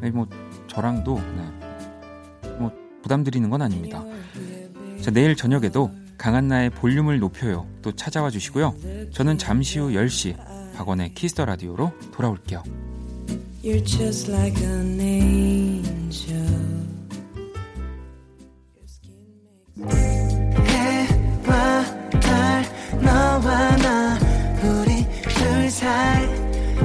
네, 뭐 저랑도 네. 뭐 부담 드리는 건 아닙니다. 자, 내일 저녁에도 강한나의 볼륨을 높여요. 또 찾아와 주시고요. 저는 잠시 후 10시 박원의 Kiss the Radio로 돌아올게요. 너와 나 우리 둘 사이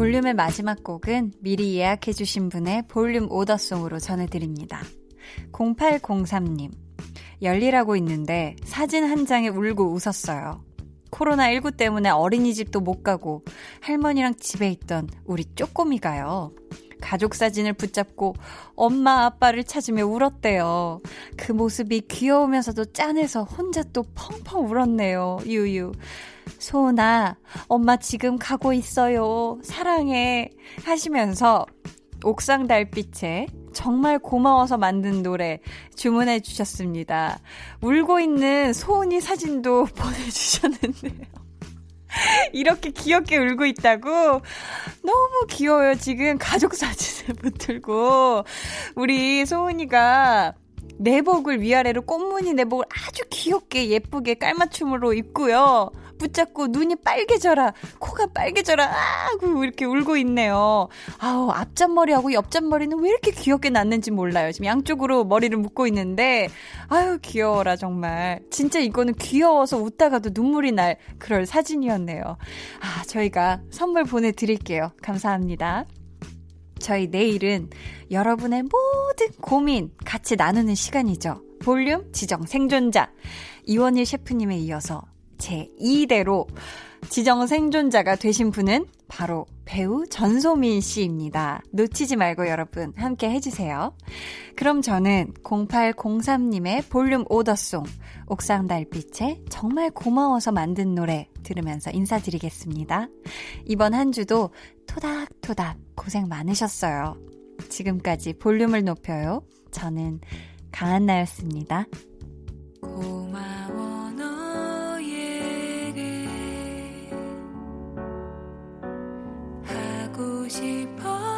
볼륨의 마지막 곡은 미리 예약해주신 분의 볼륨 오더송으로 전해드립니다. 0803님. 열일하고 있는데 사진 한 장에 울고 웃었어요. 코로나19 때문에 어린이집도 못 가고 할머니랑 집에 있던 우리 쪼꼬미가요. 가족 사진을 붙잡고 엄마 아빠를 찾으며 울었대요. 그 모습이 귀여우면서도 짠해서 혼자 또 펑펑 울었네요. 유유. 소은아, 엄마 지금 가고 있어요. 사랑해. 하시면서 옥상 달빛에 정말 고마워서 만든 노래 주문해 주셨습니다. 울고 있는 소은이 사진도 보내주셨는데요. 이렇게 귀엽게 울고 있다고? 너무 귀여워요. 지금 가족 사진을 붙들고. 우리 소은이가 내복을 위아래로 꽃무늬 내복을 아주 귀엽게 예쁘게 깔맞춤으로 입고요. 붙잡고 눈이 빨개져라, 코가 빨개져라, 아, 고 이렇게 울고 있네요. 아우, 앞잔머리하고 옆잔머리는 왜 이렇게 귀엽게 났는지 몰라요. 지금 양쪽으로 머리를 묶고 있는데, 아유, 귀여워라, 정말. 진짜 이거는 귀여워서 웃다가도 눈물이 날 그럴 사진이었네요. 아, 저희가 선물 보내드릴게요. 감사합니다. 저희 내일은 여러분의 모든 고민 같이 나누는 시간이죠. 볼륨 지정 생존자. 이원일 셰프님에 이어서 제 2대로 지정 생존자가 되신 분은 바로 배우 전소민 씨입니다. 놓치지 말고 여러분 함께 해주세요. 그럼 저는 0803님의 볼륨 오더송, 옥상 달빛에 정말 고마워서 만든 노래 들으면서 인사드리겠습니다. 이번 한 주도 토닥토닥 고생 많으셨어요. 지금까지 볼륨을 높여요. 저는 강한나였습니다. 고마워 멋쩍어